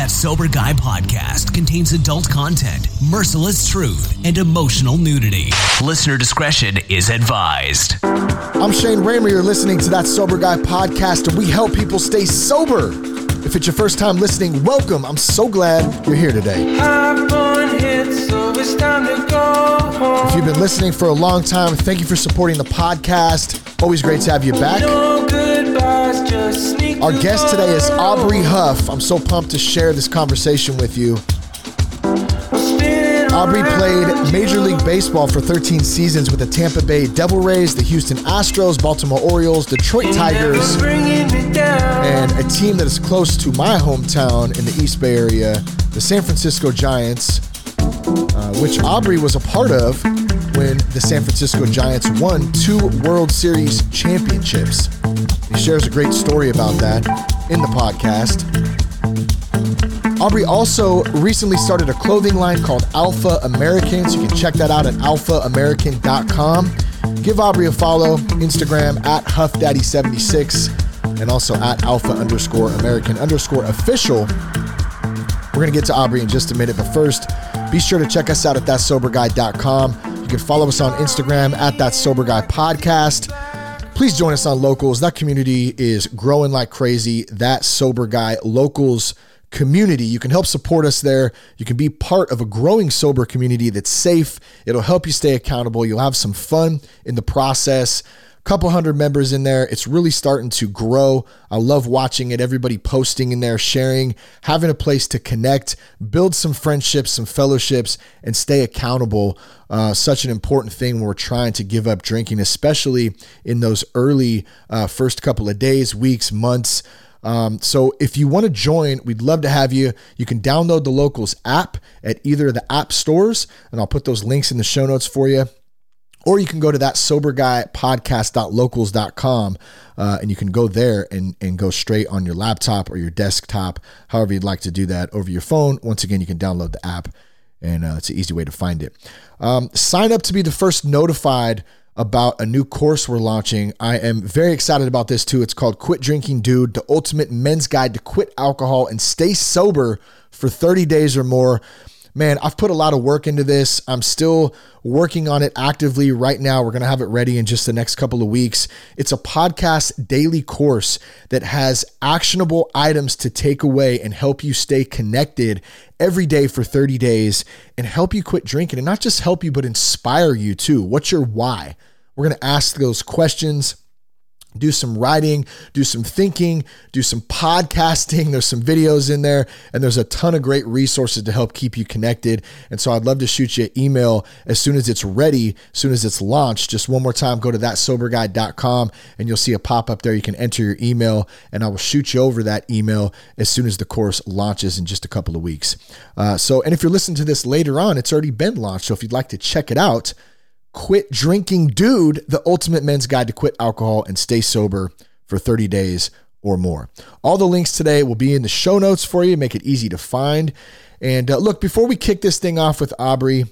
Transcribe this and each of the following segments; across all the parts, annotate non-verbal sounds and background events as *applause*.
That Sober Guy podcast contains adult content, merciless truth, and emotional nudity. Listener discretion is advised. I'm Shane Ramer. You're listening to That Sober Guy podcast, and we help people stay sober. If it's your first time listening, welcome. I'm so glad you're here today. If you've been listening for a long time, thank you for supporting the podcast. Always great to have you back. Our guest today is Aubrey Huff. I'm so pumped to share this conversation with you. Aubrey played Major League Baseball for 13 seasons with the Tampa Bay Devil Rays, the Houston Astros, Baltimore Orioles, Detroit Tigers, and a team that is close to my hometown in the East Bay area, the San Francisco Giants, uh, which Aubrey was a part of when the San Francisco Giants won two World Series championships. He shares a great story about that in the podcast. Aubrey also recently started a clothing line called Alpha Americans. You can check that out at alphaamerican.com. Give Aubrey a follow, Instagram at HuffDaddy76 and also at Alpha underscore American underscore official. We're going to get to Aubrey in just a minute, but first, be sure to check us out at thatsoberguy.com. You can follow us on Instagram at That Sober Guy Podcast. Please join us on Locals. That community is growing like crazy. That Sober Guy Locals community. You can help support us there. You can be part of a growing sober community that's safe. It'll help you stay accountable. You'll have some fun in the process. Couple hundred members in there. It's really starting to grow. I love watching it. Everybody posting in there, sharing, having a place to connect, build some friendships, some fellowships, and stay accountable. Uh, such an important thing when we're trying to give up drinking, especially in those early uh, first couple of days, weeks, months. Um, so if you want to join, we'd love to have you. You can download the Locals app at either of the app stores, and I'll put those links in the show notes for you. Or you can go to that soberguypodcast.locals.com uh, and you can go there and, and go straight on your laptop or your desktop, however you'd like to do that over your phone. Once again, you can download the app and uh, it's an easy way to find it. Um, sign up to be the first notified about a new course we're launching. I am very excited about this too. It's called Quit Drinking Dude, the ultimate men's guide to quit alcohol and stay sober for 30 days or more. Man, I've put a lot of work into this. I'm still working on it actively right now. We're going to have it ready in just the next couple of weeks. It's a podcast daily course that has actionable items to take away and help you stay connected every day for 30 days and help you quit drinking and not just help you, but inspire you too. What's your why? We're going to ask those questions do some writing, do some thinking, do some podcasting. There's some videos in there, and there's a ton of great resources to help keep you connected. And so I'd love to shoot you an email as soon as it's ready, as soon as it's launched. Just one more time, go to thatsoberguy.com and you'll see a pop up there. You can enter your email, and I will shoot you over that email as soon as the course launches in just a couple of weeks. Uh, so, and if you're listening to this later on, it's already been launched. So if you'd like to check it out, Quit Drinking Dude, the ultimate men's guide to quit alcohol and stay sober for 30 days or more. All the links today will be in the show notes for you, make it easy to find. And uh, look, before we kick this thing off with Aubrey,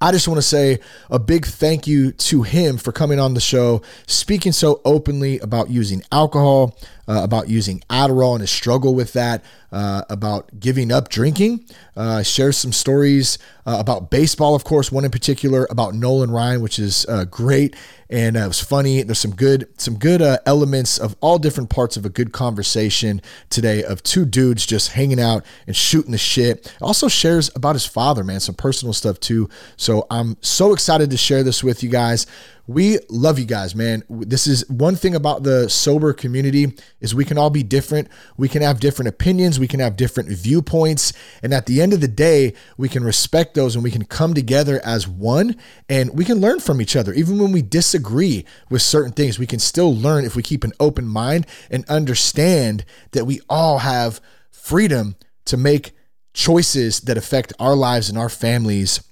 I just want to say a big thank you to him for coming on the show, speaking so openly about using alcohol, uh, about using Adderall and his struggle with that, uh, about giving up drinking. Uh, shares some stories uh, about baseball, of course, one in particular about Nolan Ryan, which is uh, great and uh, it was funny. There's some good some good elements of all different parts of a good conversation today of two dudes just hanging out and shooting the shit. Also shares about his father, man, some personal stuff too. So I'm so excited to share this with you guys we love you guys man. This is one thing about the sober community is we can all be different. We can have different opinions. We can have different viewpoints. And at the end of the day we can respect those and we can come together as one and we can learn from each other. Even when we disagree with certain things we can still learn if we keep an open mind and understand that we all have freedom to make choices that affect our lives and our families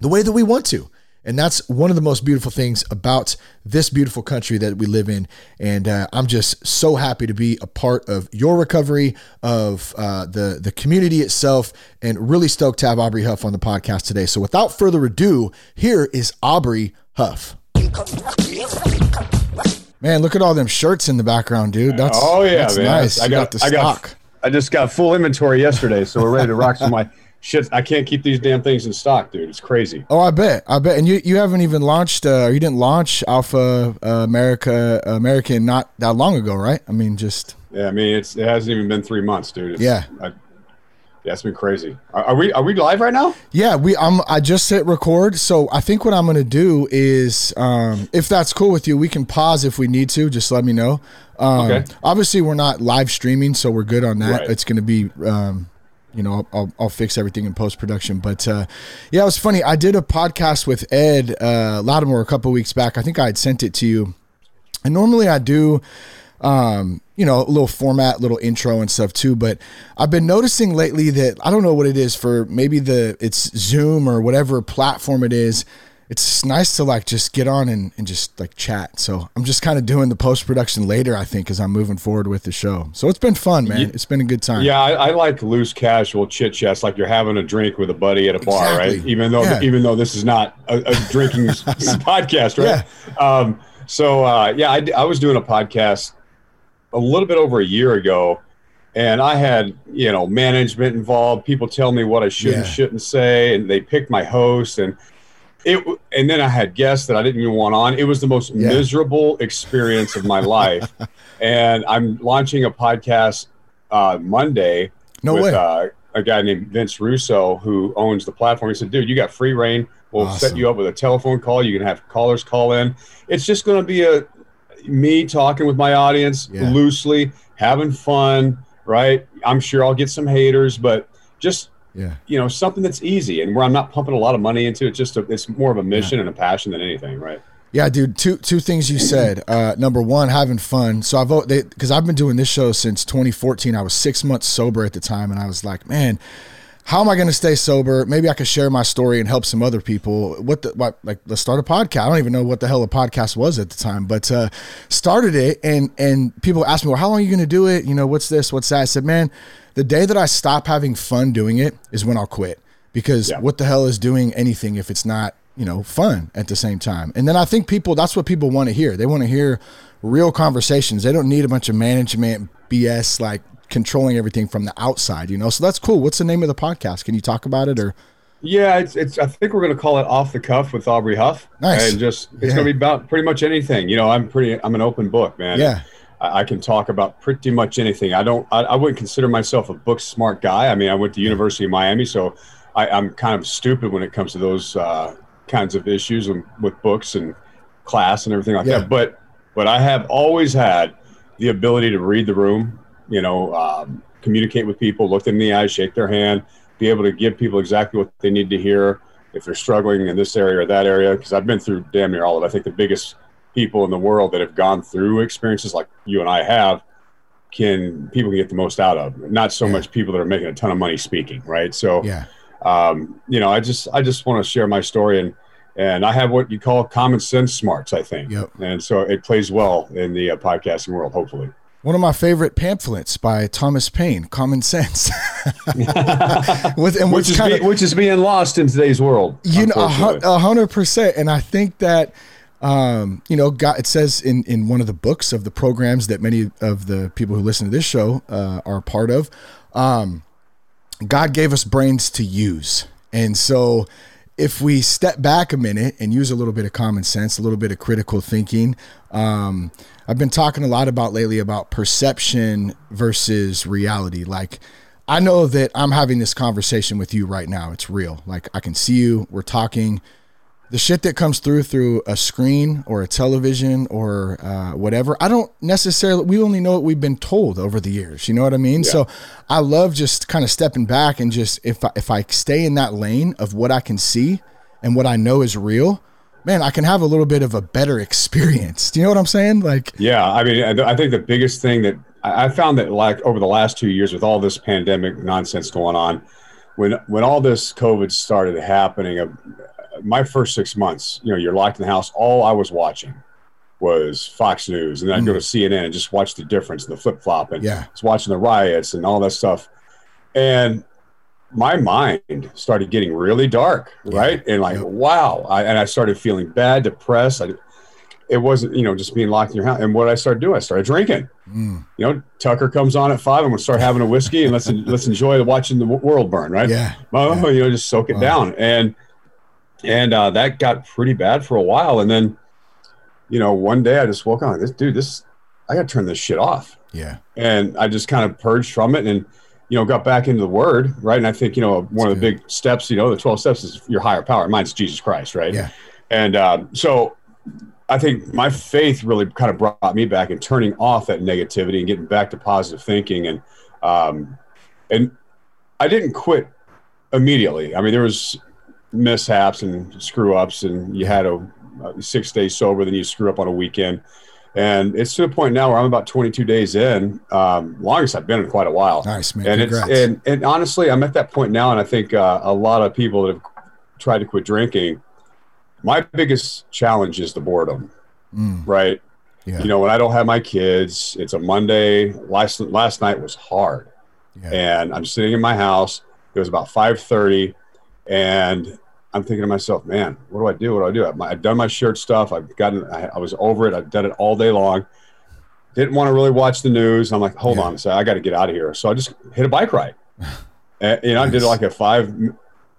the way that we want to and that's one of the most beautiful things about this beautiful country that we live in. And uh, I'm just so happy to be a part of your recovery, of uh, the, the community itself, and really stoked to have Aubrey Huff on the podcast today. So without further ado, here is Aubrey Huff. Man, look at all them shirts in the background, dude. That's oh yeah, that's man. nice. I You got, the I got. I just got full inventory yesterday, so we're ready to rock some *laughs* my shit. I can't keep these damn things in stock, dude. It's crazy. Oh, I bet, I bet. And you you haven't even launched. Uh, you didn't launch Alpha uh, America American not that long ago, right? I mean, just yeah. I mean, it's it hasn't even been three months, dude. It's, yeah. I, yeah, it's been crazy. Are, are, we are we live right now? Yeah, we. I'm. I just hit record, so I think what I'm gonna do is, um, if that's cool with you, we can pause if we need to. Just let me know. Um, okay. Obviously, we're not live streaming, so we're good on that. Right. It's gonna be. Um, you know, I'll, I'll, fix everything in post production. But uh, yeah, it was funny. I did a podcast with Ed uh, Latimore a couple weeks back. I think I had sent it to you. And normally I do um, you know, a little format, little intro and stuff too. But I've been noticing lately that I don't know what it is for maybe the it's Zoom or whatever platform it is. It's nice to like just get on and, and just like chat. So I'm just kind of doing the post production later, I think, as I'm moving forward with the show. So it's been fun, man. It's been a good time. Yeah, I, I like loose, casual chit chats, like you're having a drink with a buddy at a bar, exactly. right? Even though yeah. even though this is not a, a drinking *laughs* podcast, right? Yeah. Um, so uh, yeah, I, I was doing a podcast a little bit over a year ago, and I had you know management involved. People tell me what I should yeah. and shouldn't say, and they picked my host and it. And then I had guests that I didn't even want on. It was the most yeah. miserable experience of my *laughs* life. and I'm launching a podcast uh, Monday no with uh, a guy named Vince Russo who owns the platform. He said, "Dude, you got free reign. We'll awesome. set you up with a telephone call. You can have callers call in. It's just going to be a me talking with my audience yeah. loosely, having fun, right? I'm sure I'll get some haters, but just yeah, you know, something that's easy and where I'm not pumping a lot of money into it. Just a, it's more of a mission yeah. and a passion than anything, right? Yeah, dude. Two two things you said. Uh, number one, having fun. So I vote because I've been doing this show since 2014. I was six months sober at the time, and I was like, man, how am I going to stay sober? Maybe I could share my story and help some other people. What the what, like? Let's start a podcast. I don't even know what the hell a podcast was at the time, but uh, started it, and and people asked me, well, how long are you going to do it? You know, what's this? What's that? I said, man, the day that I stop having fun doing it is when I'll quit because yeah. what the hell is doing anything if it's not you know fun at the same time? And then I think people that's what people want to hear. They want to hear real conversations. They don't need a bunch of management BS like controlling everything from the outside, you know. So that's cool. What's the name of the podcast? Can you talk about it or? Yeah, it's, it's I think we're going to call it off the cuff with Aubrey Huff. Nice. And just it's yeah. going to be about pretty much anything. You know, I'm pretty I'm an open book, man. Yeah. I, can talk about pretty much anything. I don't I, I, wouldn't consider myself a book smart guy. I mean, I went to University of Miami, so I, am kind of stupid when it comes to those uh, kinds of issues and with books and class and everything like yeah. that. But but I have always had the ability to read the room you know, um, communicate with people, look them in the eyes, shake their hand, be able to give people exactly what they need to hear if they're struggling in this area or that area. Because I've been through damn near all of it. I think the biggest people in the world that have gone through experiences like you and I have can people can get the most out of. Not so yeah. much people that are making a ton of money speaking, right? So, yeah. Um, you know, I just I just want to share my story and and I have what you call common sense smarts, I think. Yep. And so it plays well in the uh, podcasting world, hopefully. One of my favorite pamphlets by Thomas Paine, Common Sense. *laughs* With, which, is be, which is being lost in today's world. You know, a hundred percent. And I think that, um, you know, God, it says in, in one of the books of the programs that many of the people who listen to this show uh, are part of, um, God gave us brains to use. And so if we step back a minute and use a little bit of common sense, a little bit of critical thinking, um, I've been talking a lot about lately about perception versus reality. Like, I know that I'm having this conversation with you right now. It's real. Like, I can see you, we're talking. The shit that comes through through a screen or a television or uh, whatever, I don't necessarily, we only know what we've been told over the years. You know what I mean? Yeah. So I love just kind of stepping back and just, if I, if I stay in that lane of what I can see and what I know is real, man, I can have a little bit of a better experience. Do you know what I'm saying? Like, yeah, I mean, I think the biggest thing that I found that like over the last two years with all this pandemic nonsense going on, when when all this COVID started happening, my first six months, you know, you're locked in the house. All I was watching was Fox News, and then I'd go to mm. CNN and just watch the difference, the flip flop, and yeah, was watching the riots and all that stuff. And my mind started getting really dark, right? And like, wow. I, and I started feeling bad, depressed. I, it wasn't you know just being locked in your house. And what I started doing, I started drinking. Mm. You know, Tucker comes on at five, I'm gonna start having a whiskey and let's let's enjoy watching the world burn, right? Yeah. Oh, yeah. you know, just soak it wow. down, and and uh, that got pretty bad for a while, and then you know, one day I just woke up, and this dude, this I got to turn this shit off. Yeah. And I just kind of purged from it and you know, got back into the word, right? And I think, you know, one That's of the big steps, you know, the 12 steps is your higher power. Mine's Jesus Christ, right? Yeah. And um, so I think my faith really kind of brought me back and turning off that negativity and getting back to positive thinking. And, um, and I didn't quit immediately. I mean, there was mishaps and screw ups and you had a, a six days sober, then you screw up on a weekend. And it's to the point now where I'm about 22 days in, um, longest I've been in quite a while. Nice, man. And Congrats. it's and and honestly, I'm at that point now, and I think uh, a lot of people that have tried to quit drinking, my biggest challenge is the boredom, mm. right? Yeah. You know, when I don't have my kids, it's a Monday. Last last night was hard, yeah. and I'm sitting in my house. It was about 5:30, and I'm thinking to myself, man, what do I do? What do I do? I've, done my shirt stuff. I've gotten, I, I, was over it. I've done it all day long. Didn't want to really watch the news. I'm like, hold yeah. on second. I got to get out of here. So I just hit a bike ride. *laughs* and, you know, nice. I did like a five,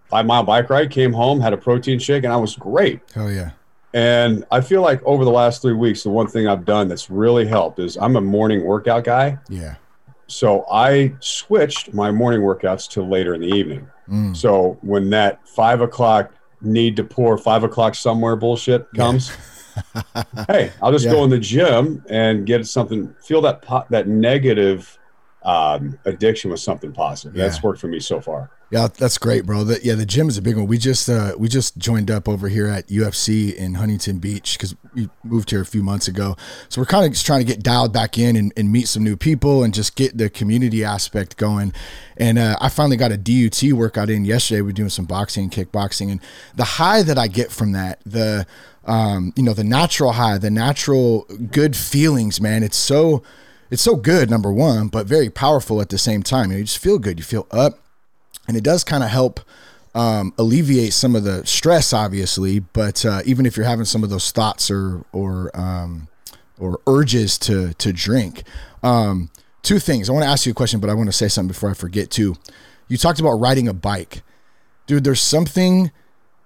five mile bike ride, came home, had a protein shake, and I was great. Hell yeah. And I feel like over the last three weeks, the one thing I've done that's really helped is I'm a morning workout guy. Yeah. So I switched my morning workouts to later in the evening. Mm. So when that five o'clock need to pour five o'clock somewhere bullshit comes, yeah. *laughs* hey, I'll just yeah. go in the gym and get something. Feel that po- that negative um, addiction with something positive. Yeah. That's worked for me so far. Yeah, that's great, bro. The, yeah, the gym is a big one. We just uh, we just joined up over here at UFC in Huntington Beach because we moved here a few months ago. So we're kind of just trying to get dialed back in and, and, meet some new people and just get the community aspect going. And uh, I finally got a DUT workout in yesterday. We are doing some boxing and kickboxing, and the high that I get from that, the um, you know, the natural high, the natural good feelings, man. It's so it's so good, number one, but very powerful at the same time. You just feel good. You feel up and it does kind of help um, alleviate some of the stress, obviously. But uh, even if you're having some of those thoughts or or um, or urges to to drink, um, two things. I want to ask you a question, but I want to say something before I forget too. You talked about riding a bike, dude. There's something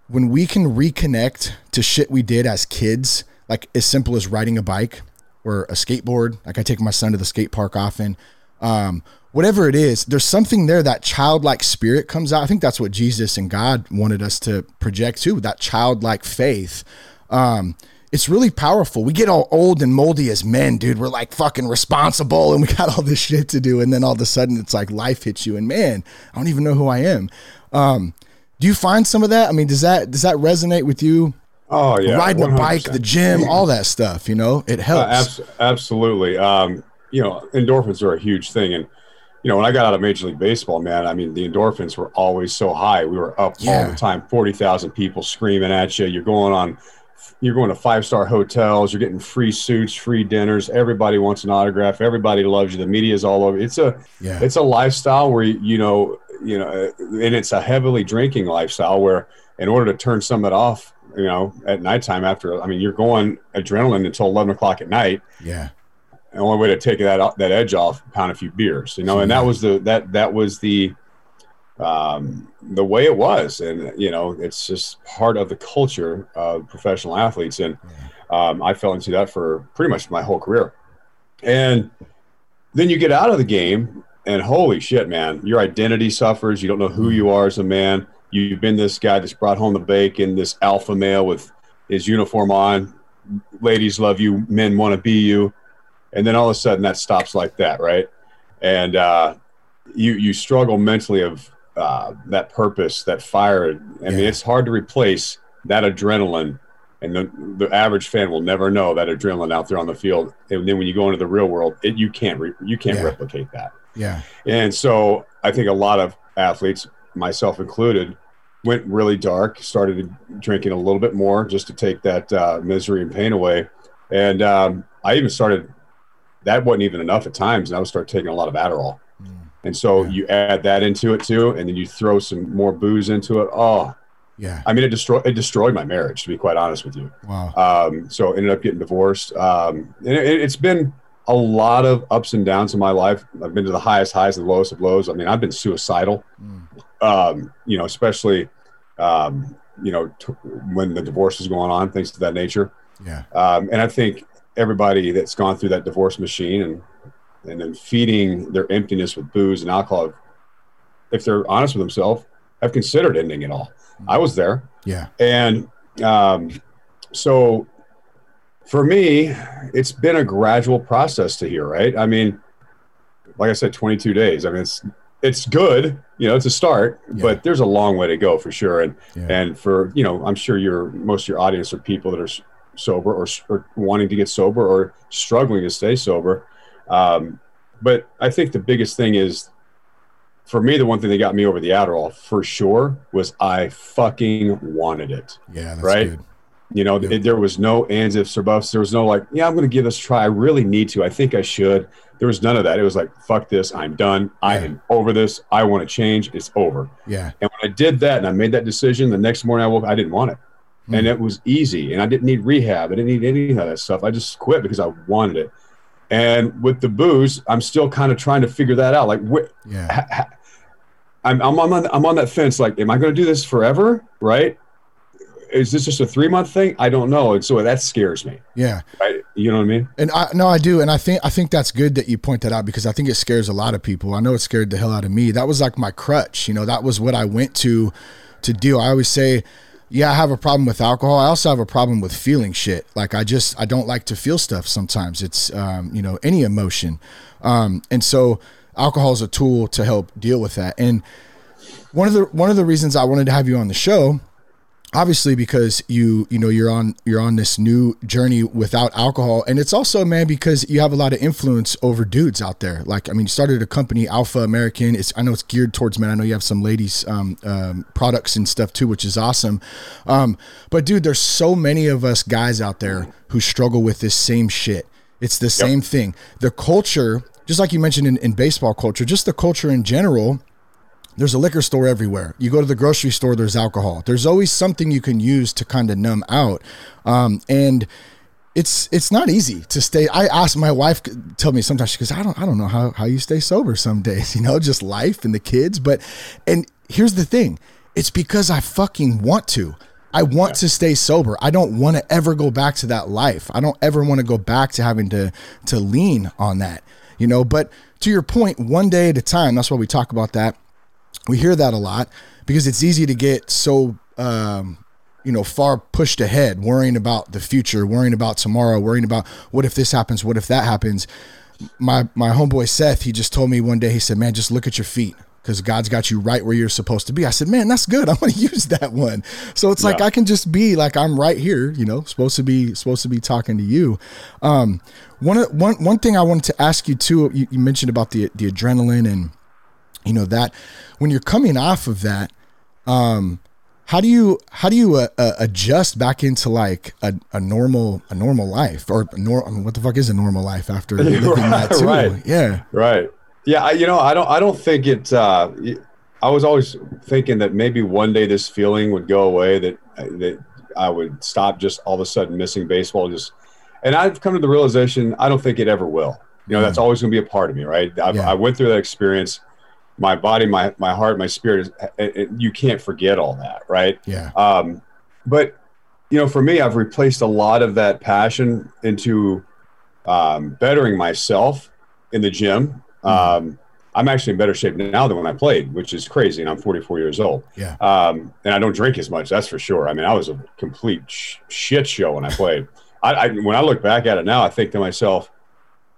when we can reconnect to shit we did as kids, like as simple as riding a bike or a skateboard. Like I take my son to the skate park often. Um, whatever it is, there's something there that childlike spirit comes out. I think that's what Jesus and God wanted us to project too, that childlike faith. Um, it's really powerful. We get all old and moldy as men, dude. We're like fucking responsible and we got all this shit to do. And then all of a sudden it's like life hits you and man, I don't even know who I am. Um, do you find some of that? I mean, does that does that resonate with you? Oh yeah, riding 100%. a bike, the gym, all that stuff. You know, it helps. Uh, abs- absolutely. Um, you know, endorphins are a huge thing, and you know, when I got out of Major League Baseball, man, I mean, the endorphins were always so high. We were up yeah. all the time, 40,000 people screaming at you. You're going on, you're going to five star hotels, you're getting free suits, free dinners. Everybody wants an autograph. Everybody loves you. The media is all over. It's a, yeah. it's a lifestyle where, you know, you know, and it's a heavily drinking lifestyle where in order to turn some of it off, you know, at nighttime after, I mean, you're going adrenaline until 11 o'clock at night. Yeah the only way to take that that edge off, pound a few beers, you know, and that was the that that was the um, the way it was, and you know, it's just part of the culture of professional athletes, and um, I fell into that for pretty much my whole career, and then you get out of the game, and holy shit, man, your identity suffers. You don't know who you are as a man. You've been this guy that's brought home the bacon, this alpha male with his uniform on. Ladies love you, men want to be you and then all of a sudden that stops like that, right? And uh, you you struggle mentally of uh, that purpose, that fire. I yeah. mean, it's hard to replace that adrenaline, and the the average fan will never know that adrenaline out there on the field. And then when you go into the real world, it, you can't re- you can't yeah. replicate that. Yeah. And so I think a lot of athletes, myself included, went really dark, started drinking a little bit more just to take that uh, misery and pain away. And um, I even started that wasn't even enough at times. And I would start taking a lot of Adderall. Mm. And so yeah. you add that into it too, and then you throw some more booze into it. Oh, Yeah. I mean, it destroyed it destroyed my marriage, to be quite honest with you. Wow. Um, so ended up getting divorced. Um, and it, it's been a lot of ups and downs in my life. I've been to the highest highs and the lowest of lows. I mean, I've been suicidal. Um, you know, especially um, you know t- when the divorce was going on, things of that nature. Yeah. Um, and I think everybody that's gone through that divorce machine and and then feeding their emptiness with booze and alcohol, if they're honest with themselves, have considered ending it all. I was there, Yeah. and um, so for me, it's been a gradual process to here, right? I mean, like I said, 22 days. I mean, it's it's good, you know, it's a start, Yeah. but there's a long way to go for sure. And Yeah. and for you know, I'm sure your most of your audience are people that are sober or, or wanting to get sober or struggling to stay sober. Um, but I think the biggest thing is for me, the one thing that got me over the Adderall for sure was I fucking wanted it. Yeah. That's Right? good. You know, Yeah. it, there was no ands, ifs, or buts. There was no like, yeah, I'm going to give this a try. I really need to. I think I should. There was none of that. It was like, fuck this. I'm done. I am over this. I want to change. It's over. Yeah. And when I did that and I made that decision, the next morning I woke, I didn't want it. Hmm. And it was easy. And I didn't need rehab. I didn't need any of that stuff. I just quit because I wanted it. And with the booze, I'm still kind of trying to figure that out. Like, wh- Yeah. ha- ha- I'm, I'm on I'm on that fence. Like, am I going to do this forever? Right? Is this just a three month thing? I don't know, and so that scares me. Yeah. Right? You know what I mean? And I no, I do, and I think I think that's good that you point that out because I think it scares a lot of people. I know it scared the hell out of me. That was like my crutch, you know. That was what I went to to deal. I always say, yeah, I have a problem with alcohol. I also have a problem with feeling shit. Like I just I don't like to feel stuff. Sometimes it's um, you know any emotion, um, and so alcohol is a tool to help deal with that. And one of the one of the reasons I wanted to have you on the show obviously because you you know you're on you're on this new journey without alcohol. And it's also man because you have a lot of influence over dudes out there. Like i mean you started a company alpha american. It's i know it's geared towards men. I know you have some ladies um, um, products and stuff too which is awesome. Um, but dude there's so many of us guys out there who struggle with this same shit. It's the same thing. The culture just like you mentioned in, in baseball culture just the culture in general there's a liquor store everywhere. You go to the grocery store, there's alcohol. There's always something you can use to kind of numb out. Um, and it's it's not easy to stay. I ask my wife, tell me sometimes she goes, I don't I don't know how how you stay sober some days, *laughs* you know, just life and the kids. But and here's the thing, it's because I fucking want to. I want to stay sober. I don't want to ever go back to that life. I don't ever want to go back to having to to lean on that, you know. But to your point, one day at a time. That's why we talk about that we hear that a lot because it's easy to get so um, you know far pushed ahead worrying about the future worrying about tomorrow worrying about what if this happens what if that happens. My my homeboy seth he just told me one day he said man just look at your feet because god's got you right where you're supposed to be. I said man that's good. *laughs* I'm going to use that one. So it's like i can just be like i'm right here you know supposed to be supposed to be talking to you. Um one one one thing i wanted to ask you too you, you mentioned about the the adrenaline and you know that when you're coming off of that um how do you how do you uh, uh, adjust back into like a, a normal a normal life or nor- I mean, what the fuck is a normal life after *laughs* living that too right. yeah Right. Yeah. I, you know, I don't. I don't think it. Uh, I was always thinking that maybe one day this feeling would go away. That that I would stop just all of a sudden missing baseball. Just, and I've come to the realization I don't think it ever will. You know, that's always going to be a part of me, right? Yeah. I went through that experience. My body, my my heart, my spirit. Is, it, it- you can't forget all that, right? yeah Um, but you know, for me, I've replaced a lot of that passion into um, bettering myself in the gym. Um, I'm actually in better shape now than when I played, which is crazy. And I'm 44 years old. yeah Um, and I don't drink as much. That's for sure. I mean, I was a complete sh- shit show when I played. *laughs* I, I when I look back at it now, I think to myself,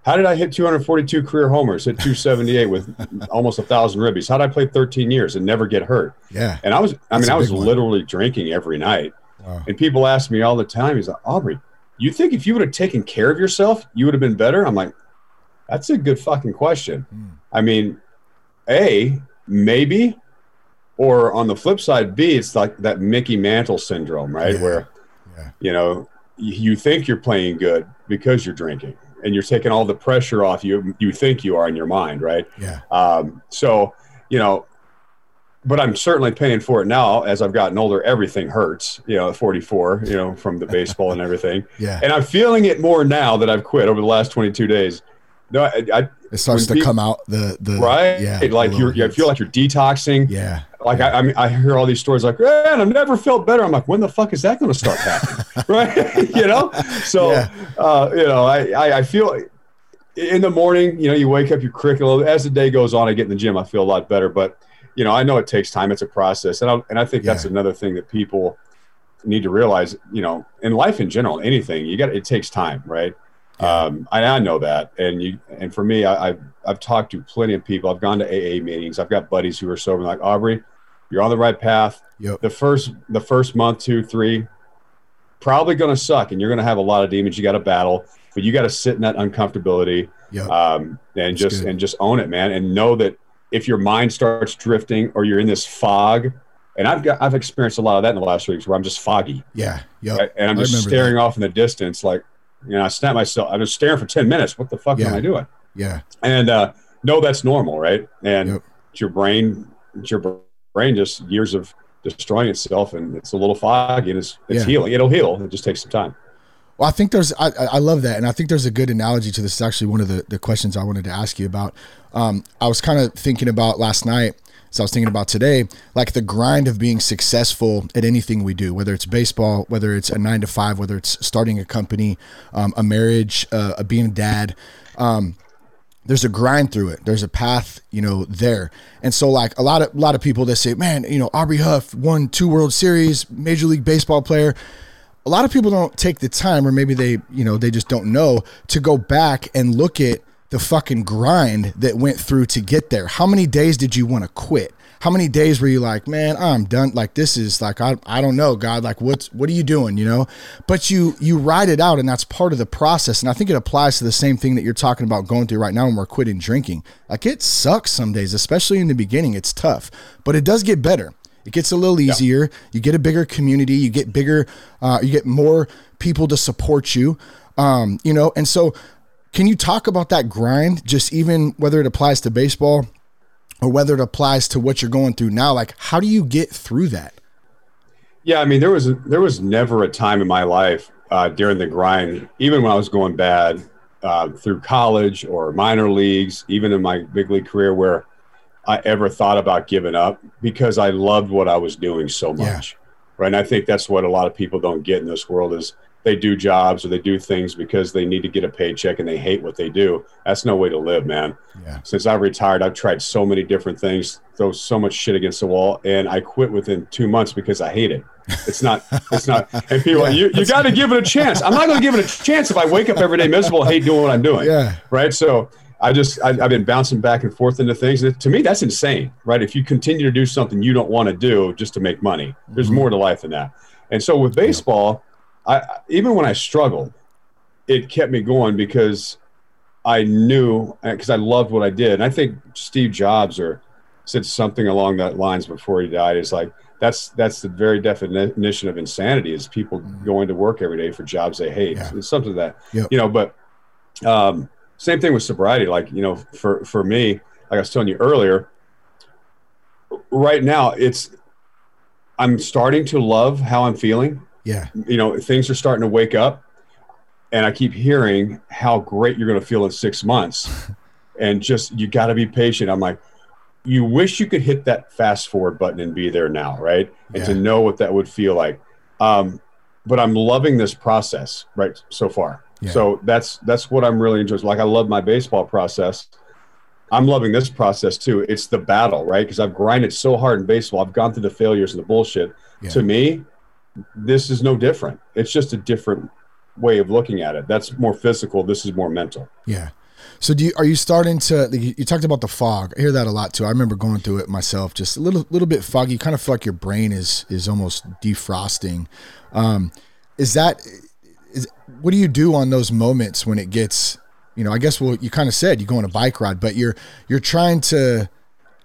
how did I hit 242 career homers, hit 278 with almost a thousand ribbies? How did I play 13 years and never get hurt? yeah And I was, I mean, I was one. literally drinking every night. Wow. And people ask me all the time, he's like, Aubrey, you think if you would have taken care of yourself, you would have been better? I'm like, that's a good fucking question. Hmm. I mean, A, maybe. Or on the flip side, B, it's like that Mickey Mantle syndrome, right? Yeah. Where, Yeah. you know, you think you're playing good because you're drinking and you're taking all the pressure off you, you think you are in your mind, right? yeah Um, so, you know, but I'm certainly paying for it now as I've gotten older. Everything hurts, you know, 44, you know, from the baseball and everything. *laughs* Yeah. And I'm feeling it more now that I've quit over the last 22 days. No, I, I It starts to people- come out the the right. Yeah, like you're, you feel like you're detoxing. yeah. Like I, I mean, I hear all these stories like, man, I've never felt better. I'm like, when the fuck is that going to start happening? *laughs* *laughs* right? *laughs* you know? So, Yeah. uh, you know, I, I, I feel in the morning, you know, you wake up, you crick a little. As the day goes on, I get in the gym, I feel a lot better. But, you know, I know it takes time. It's a process. And I, and I think that's Yeah. another thing that people need to realize, you know, in life in general, anything, you got, it takes time, right? Um, I, I know that. And you, and for me, I, I've, I've talked to plenty of people. I've gone to AA meetings. I've got buddies who are sober, like Aubrey, you're on the right path. Yep. The first, the first month, two, three, probably going to suck, and you're going to have a lot of demons you got to battle. But you got to sit in that uncomfortability Yep. um, and That's just good. and just own it, man, and know that if your mind starts drifting or you're in this fog, and I've got I've experienced a lot of that in the last weeks where I'm just foggy, yeah. yeah. right? and I'm just staring off in the distance, like you know, I snap myself. I'm just staring for ten minutes. What the fuck Yeah. am I doing? Yeah. And uh, no, that's normal, right? And Yep. it's your brain, it's your brain just years of destroying itself, and it's a little foggy, and it's it's Yeah. healing. It'll heal. It just takes some time. Well, I think there's, I, I I love that. And I think there's a good analogy to this. It's actually one of the, the questions I wanted to ask you about. Um, I was kind of thinking about last night, as I was thinking about today, like the grind of being successful at anything we do, whether it's baseball, whether it's a nine to five, whether it's starting a company, um, a marriage, uh, a being a dad. Um, there's a grind through it. There's a path, you know, there. And so like a lot of a lot of people that say, "Man, you know, Aubrey Huff won two World Series, Major League Baseball player." A lot of people don't take the time or maybe they, you know, they just don't know to go back and look at the fucking grind that went through to get there. How many days did you want to quit? How many days were you like, man, I'm done. Like this is like I, I don't know, God. Like what's what are you doing? You know, but you you ride it out, and that's part of the process. And I think it applies to the same thing that you're talking about going through right now when we're quitting drinking. Like it sucks some days, especially in the beginning. It's tough, but it does get better. It gets a little easier. You get a bigger community. You get bigger. Uh, you get more people to support you. Um, you know, and so can you talk about that grind? Just even whether it applies to baseball or whether it applies to what you're going through now. Like, how do you get through that? Yeah, I mean, there was there was never a time in my life uh, during the grind, even when I was going bad uh, through college or minor leagues, even in my big league career, where I ever thought about giving up because I loved what I was doing so Yeah. much. Right, and I think that's what a lot of people don't get in this world is they do jobs or they do things because they need to get a paycheck and they hate what they do. That's no way to live, man Yeah. since I've retired, I've tried so many different things, throw so much shit against the wall, and I quit within two months because I hate it. It's not, it's not, *laughs* and people, are, you, you got to give it a chance. I'm not going to give it a chance if I wake up every day miserable, hate doing what I'm doing. Yeah. Right. So I just, I, I've been bouncing back and forth into things. And to me, that's insane, right? If you continue to do something you don't want to do just to make money, there's mm-hmm. more to life than that. And so with baseball, I, even when I struggled, it kept me going because I knew because I loved what I did. And I think Steve Jobs or said something along that lines before he died. Is like that's that's the very definition of insanity is people going to work every day for jobs they hate. Yeah. It's something that Yep. you know. But um, same thing with sobriety. Like you know, for for me, like I was telling you earlier, right now it's I'm starting to love how I'm feeling Yeah. you know things are starting to wake up and i keep hearing how great you're going to feel in six months. *laughs* And just you got to be patient. I'm like you wish you could hit that fast forward button and be there now right? And to know what that would feel like. Um, but i'm loving this process right so far. Yeah. so that's that's what i'm really enjoying. Like i love my baseball process. I'm loving this process too. It's the battle right? Because i've grinded so hard in baseball. I've gone through the failures and the bullshit. Yeah. to me this is no different. It's just a different way of looking at it. That's more physical. This is more mental. Yeah. So do you are you starting to you talked about the fog. I hear that a lot too. I remember going through it myself, just a little little bit foggy. Kind of feel like your brain is is almost defrosting. Um, is that is what do you do on those moments when it gets you know, I guess well you kind of said you go on a bike ride, but you're you're trying to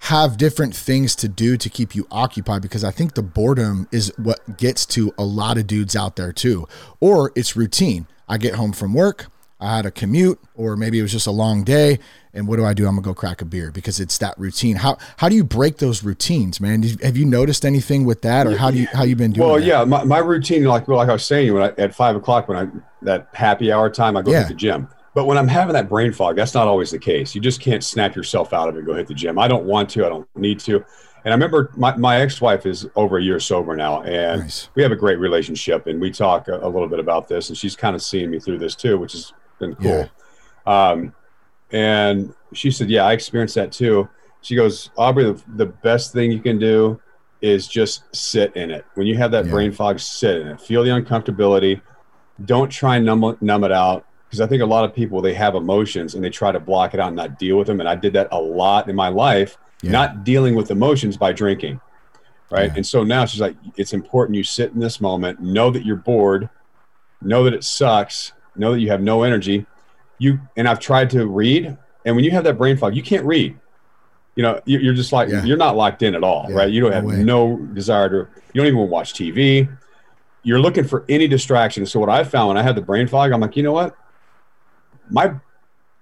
have different things to do to keep you occupied because I think the boredom is what gets to a lot of dudes out there too. Or it's routine. I get home from work, I had a commute, or maybe it was just a long day. And what do I do? I'm gonna go crack a beer because it's that routine. How how do you break those routines, man? Have you noticed anything with that, or how do you how you been doing? Well, that? yeah, my, my routine, like like I was saying, when I, at five o'clock when I that happy hour time, I go Yeah. hit the gym. But when I'm having that brain fog, that's not always the case. You just can't snap yourself out of it and go hit the gym. I don't want to. I don't need to. And I remember my, my ex-wife is over a year sober now, and Nice. we have a great relationship. And we talk a, a little bit about this, and she's kind of seeing me through this too, which has been cool. Um, and she said, "Yeah, I experienced that too." She goes, "Aubrey, the, the best thing you can do is just sit in it. When you have that Yeah. brain fog, sit in it. Feel the uncomfortability. Don't try and numb, numb it out." Because I think a lot of people they have emotions and they try to block it out and not deal with them. And I did that a lot in my life, Yeah. not dealing with emotions by drinking. Right. Yeah. And so now she's like, it's important you sit in this moment, know that you're bored, know that it sucks, know that you have no energy. You and I've tried to read, and when you have that brain fog, you can't read. You know, you- you're just like Yeah. you're not locked in at all, right? You don't have way. no desire to. You don't even want to watch TV. You're looking for any distraction. So what I found when I had the brain fog, I'm like, you know what? My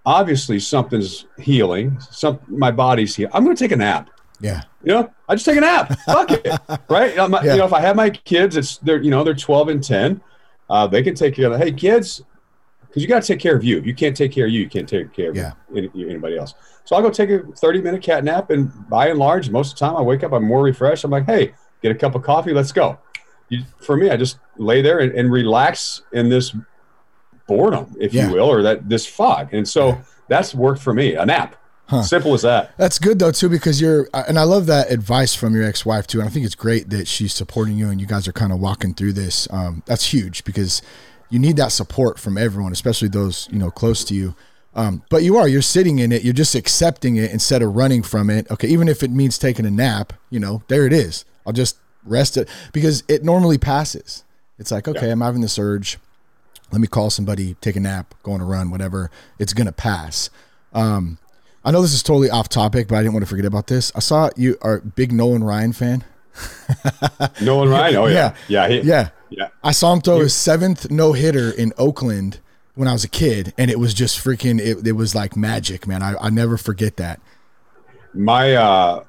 obviously something's healing. Some my body's healing. I'm going to take a nap. Yeah. You know, I just take a nap. Fuck it, *laughs* right? You know, Yeah. you know, if I have my kids, it's they're you know they're 12 and 10. Uh, they can take care of. Hey, kids, because you got to take care of you. You can't take care of you. You can't take care of Yeah. any, anybody else. So I'll go take a 30 minute cat nap, and by and large, most of the time I wake up, I'm more refreshed. I'm like, hey, get a cup of coffee, let's go. You, for me, I just lay there and, and relax in this boredom, if Yeah. you will, or that this fog. And so that's worked for me. A nap, Huh. simple as that. That's good though too because you're and I love that advice from your ex-wife too and I think it's great that she's supporting you and you guys are kind of walking through this. Um, that's huge because you need that support from everyone, especially those you know close to you. Um, but you are you're sitting in it, you're just accepting it instead of running from it. Okay, even if it means taking a nap, you know, there it is. I'll just rest it because it normally passes. It's like okay, I'm having this urge. Let me call somebody, take a nap, go on a run, whatever. It's gonna pass. Um, I know this is totally off topic, but I didn't want to forget about this. I saw you are a big Nolan Ryan fan. *laughs* Nolan Ryan. Oh yeah, yeah, he- Yeah. yeah. I saw him throw his seventh no hitter in Oakland when I was a kid, and it was just freaking. It, it was like magic, man. I I never forget that. My uh,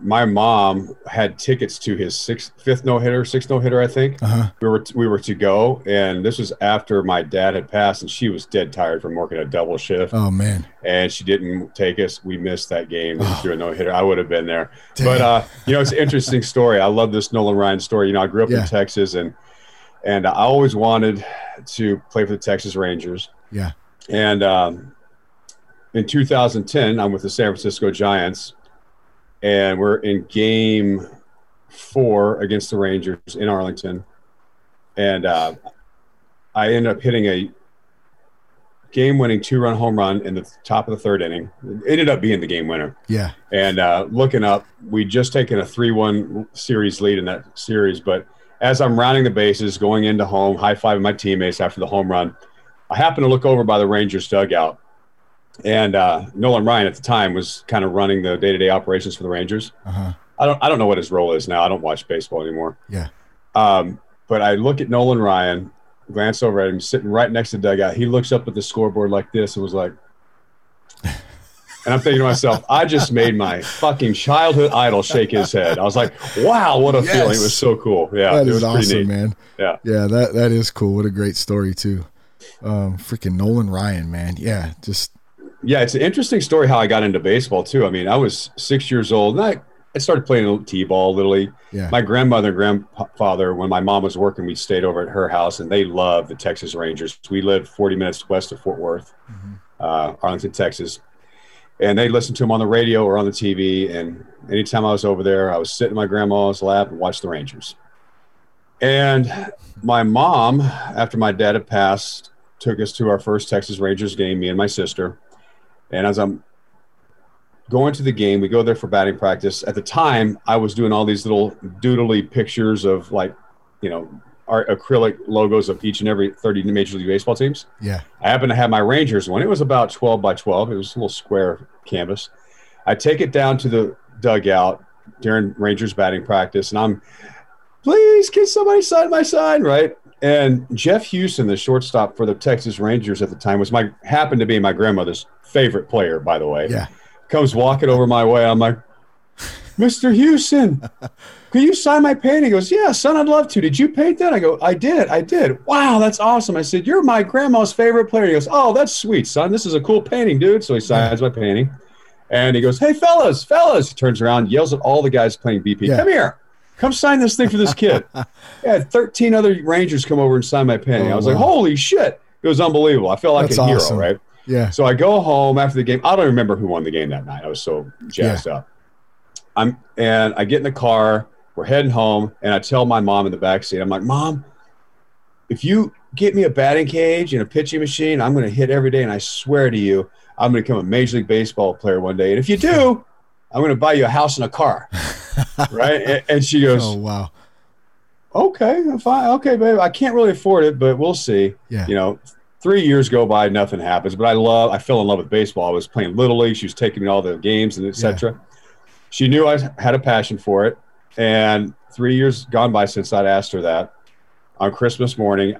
my mom had tickets to his sixth, fifth no hitter, sixth no hitter, I think. Uh-huh. We were we were to go, and this was after my dad had passed, and she was dead tired from working a double shift, Oh man, and she didn't take us. We missed that game. They threw a no hitter. I would have been there, Damn. but uh, you know, it's an interesting story. I love this Nolan Ryan story. You know, I grew up Yeah. in Texas, and and I always wanted to play for the Texas Rangers. yeah, And um, in 2010, I'm with the San Francisco Giants, and we're in game four against the Rangers in Arlington. And uh, I end up hitting a game winning two run home run in the top of the third inning. It ended up being the game winner. yeah, And uh, looking up, we just taken a 3 1 series lead in that series. But as I'm rounding the bases, going into home, high fiving my teammates after the home run, I happen to look over by the Rangers dugout. And uh, Nolan Ryan at the time was kind of running the day to day operations for the Rangers. uh huh, I don't, I don't know what his role is now. I don't watch baseball anymore. yeah, Um, but I look at Nolan Ryan, glance over at him, sitting right next to the dugout. He looks up at the scoreboard like this and was like, *laughs* and I'm thinking to myself, I just made my fucking childhood idol shake his head. I was like, wow, what a Yes. feeling. It was so cool. Yeah, that it is awesome, neat. man. Yeah. yeah, that that is cool. What a great story too. Um, freaking Nolan Ryan, man. Yeah, just Yeah, it's an interesting story how I got into baseball too. I mean, I was six years old and I, I started playing a t-ball, literally. yeah, My grandmother and grandfather, when my mom was working, we stayed over at her house, and they loved the Texas Rangers. We lived 40 minutes west of Fort Worth, uh, Arlington, Texas, and they listened to them on the radio or on the TV. And anytime I was over there, I was sitting in my grandma's lap and watched the Rangers. And my mom, after my dad had passed, took us to our first Texas Rangers game, me and my sister. And as I'm going to the game, we go there for batting practice. At the time, I was doing all these little doodly pictures of like, you know, our acrylic logos of each and every 30 Major League Baseball teams. yeah, I happen to have my Rangers one. It was about 12 by 12. It was a little square canvas. I take it down to the dugout during Rangers batting practice, and I'm, please, can somebody sign my sign, right? And Jeff Huson, the shortstop for the Texas Rangers at the time, was my happened to be my grandmother's favorite player, by the way. Yeah. Comes walking over my way. I'm like, Mr. Huson, can you sign my painting? He goes, Yeah, son, I'd love to. Did you paint that? I go, I did. I did. Wow, that's awesome. I said, You're my grandma's favorite player. He goes, Oh, that's sweet, son. This is a cool painting, dude. So he signs my painting. And he goes, Hey, fellas, fellas. He turns around, yells at all the guys playing BP, Yeah. Come here. Come sign this thing for this kid. *laughs* I had 13 other Rangers come over and sign my painting. Oh, I was wow. like, Holy shit. It was unbelievable. I felt like That's a hero, awesome. right? Yeah. So I go home after the game. I don't remember who won the game that night. I was so jazzed up. I'm and I get in the car. We're heading home, and I tell my mom in the backseat, I'm like, Mom, if you get me a batting cage and a pitching machine, I'm going to hit every day, and I swear to you, I'm going to become a major league baseball player one day. And if you do, I'm going to buy you a house and a car, right? And, she goes, *laughs* Oh wow. okay, fine, okay, babe. I can't really afford it, but we'll see. Yeah. You know, three years go by, nothing happens. But I love, I fell in love with baseball. I was playing little league. She was taking me to all the games and etc. She knew I had a passion for it, and three years gone by since I'd asked her that. On Christmas morning,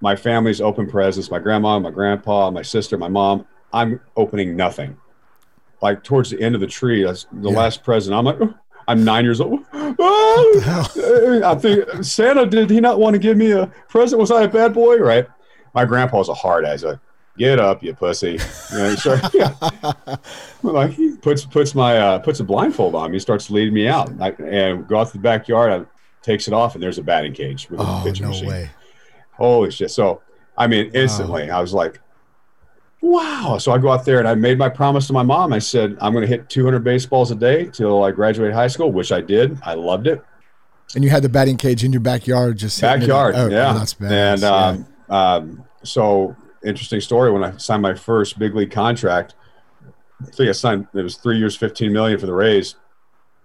my family's open presents. My grandma, my grandpa, my sister, my mom. I'm opening nothing. Like towards the end of the tree, that's the Yeah. last present. I'm like, "Oh," I'm nine years old. Oh, *laughs* I think Santa did he not want to give me a present? Was I a bad boy? Right. My grandpa's a hard ass. Like, get up, you pussy. You know, he *laughs* start- like he puts puts my uh, puts a blindfold on me. He starts leading me out, I, and go out to the backyard. I takes it off, and there's a batting cage with a Oh pitching no machine. way. Holy shit! So I mean, instantly, I was like, "Wow!" So I go out there and I made my promise to my mom. I said, "I'm going to hit 200 baseballs a day till I graduate high school," which I did. I loved it. And you had the batting cage in your backyard, just Backyard. Oh, yeah. that's bad. and um, um, so interesting story. When I signed my first big league contract, I think I signed. It was three years, 15 million for the Rays.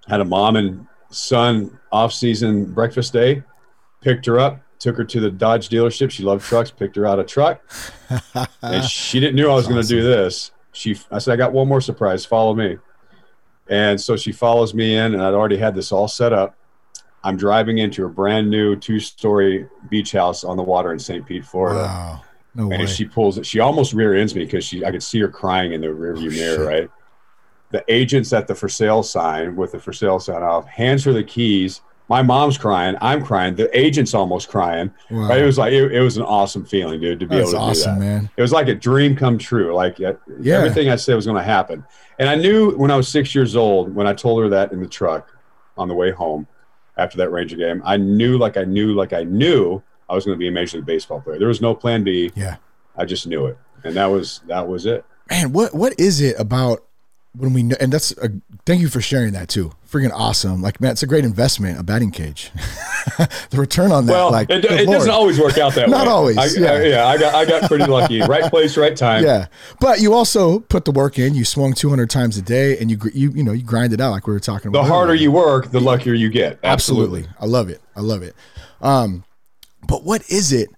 Had a mom and son off-season breakfast day. Picked her up, took her to the Dodge dealership. She loved trucks. Picked her out a truck, and *laughs* she didn't knew I was going to do this. She, I said, I got one more surprise. Follow me. And so she follows me in, and I'd already had this all set up. I'm driving into a brand new two-story beach house on the water in St. Pete, Florida. wow. No way. And she pulls it. She almost rear ends me because she I could see her crying in the rearview oh, mirror, shit. right? The agent's at the for sale sign with the for sale sign off, hands her the keys. My mom's crying. I'm crying. The agent's almost crying. Wow. Right? It was like it, it was an awesome feeling, dude, to be That's able to awesome, do that. man. It was like a dream come true. Like Yeah. everything I said was going to happen. And I knew when I was six years old, when I told her that in the truck on the way home after that Ranger game, I knew, like I knew, like I knew, I was going to be a major league baseball player. There was no plan B. Yeah. I just knew it, and that was that was it. man, what what is it about when we know? And that's a, thank you for sharing that too. Freaking awesome! Like man, it's a great investment, a batting cage. *laughs* the return on that, Well, like it, it doesn't always work out that *laughs* Not way. always, I, yeah. I, yeah, I got I got pretty lucky. *laughs* Right place, right time. Yeah, but you also put the work in. You swung 200 times a day, and you you you know you grind it out like we were talking about. The harder earlier. you work, the luckier you get. Absolutely. I love it. I love it. Um, but what is it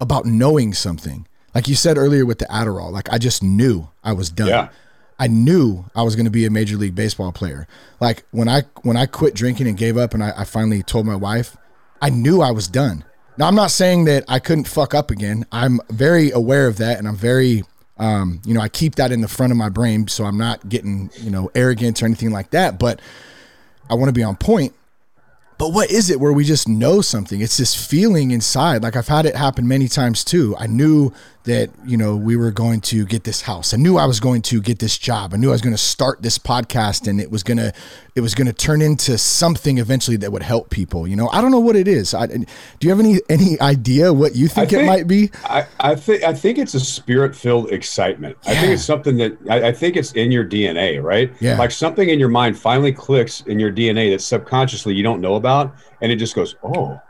about knowing something? Like you said earlier with the Adderall, like I just knew I was done. Yeah. I knew I was going to be a major league baseball player. Like when I when I quit drinking and gave up, and I, I finally told my wife, I knew I was done. Now I'm not saying that I couldn't fuck up again. I'm very aware of that, and I'm very, um, you know, I keep that in the front of my brain, so I'm not getting you know arrogant or anything like that. But I want to be on point. But what is it where we just know something? It's this feeling inside. Like I've had it happen many times too. I knew that, you know, we were going to get this house. I knew I was going to get this job. I knew I was going to start this podcast and it was going to it was going to turn into something eventually that would help people. You know, I don't know what it is. I, do you have any any idea what you think, it might be? I, I think I think it's a spirit filled excitement. I think it's something that I, I think it's in your DNA, right? Yeah. Like something in your mind finally clicks in your DNA that subconsciously you don't know about, and it just goes, oh,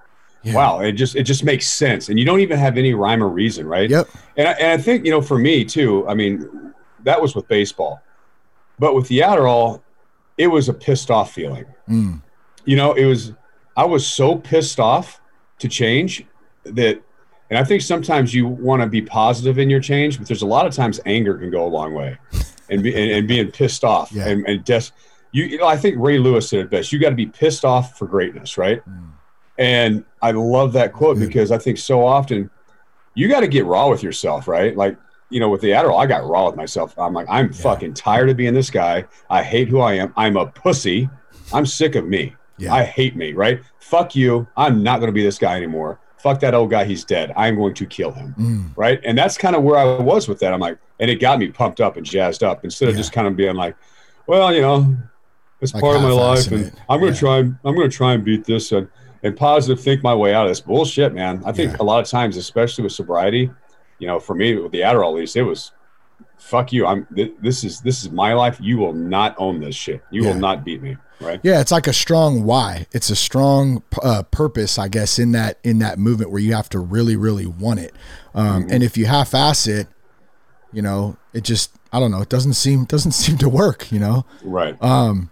Yeah. wow! It just it just makes sense, and you don't even have any rhyme or reason, right? Yep. And I, and I think you know, for me too. I mean, that was with baseball, but with the Adderall, it was a pissed off feeling. Mm. You know, it was. I was so pissed off to change that and I think sometimes you want to be positive in your change, but there's a lot of times anger can go a long way, and be, and, and being pissed off Yeah. and and des- you, you know I think Ray Lewis said it best. You got to be pissed off for greatness, right? And I love that quote because I think so often you got to get raw with yourself, right? Like, you know, with the Adderall, I got raw with myself. I'm like, I'm yeah. fucking tired of being this guy. I hate who I am. I'm a pussy. I'm sick of me. Yeah. I hate me, right? Fuck you. I'm not going to be this guy anymore. Fuck that old guy. He's dead. I'm going to kill him. Mm. Right. And that's kind of where I was with that. I'm like, and it got me pumped up and jazzed up instead of yeah. just kind of being like, well, you know, it's like part of my life and I'm going to try, I'm going to try and beat this and, and positive think my way out of this bullshit, man. I think yeah. a lot of times, especially with sobriety, you know, for me with the Adderall, at least it was, fuck you. I'm, th- this is, this is my life. You will not own this shit. You will not beat me right yeah it's like a strong why it's a strong uh, purpose i guess in that in that movement where you have to really really want it um, mm-hmm. and if you half-ass it you know it just i don't know it doesn't seem doesn't seem to work you know right um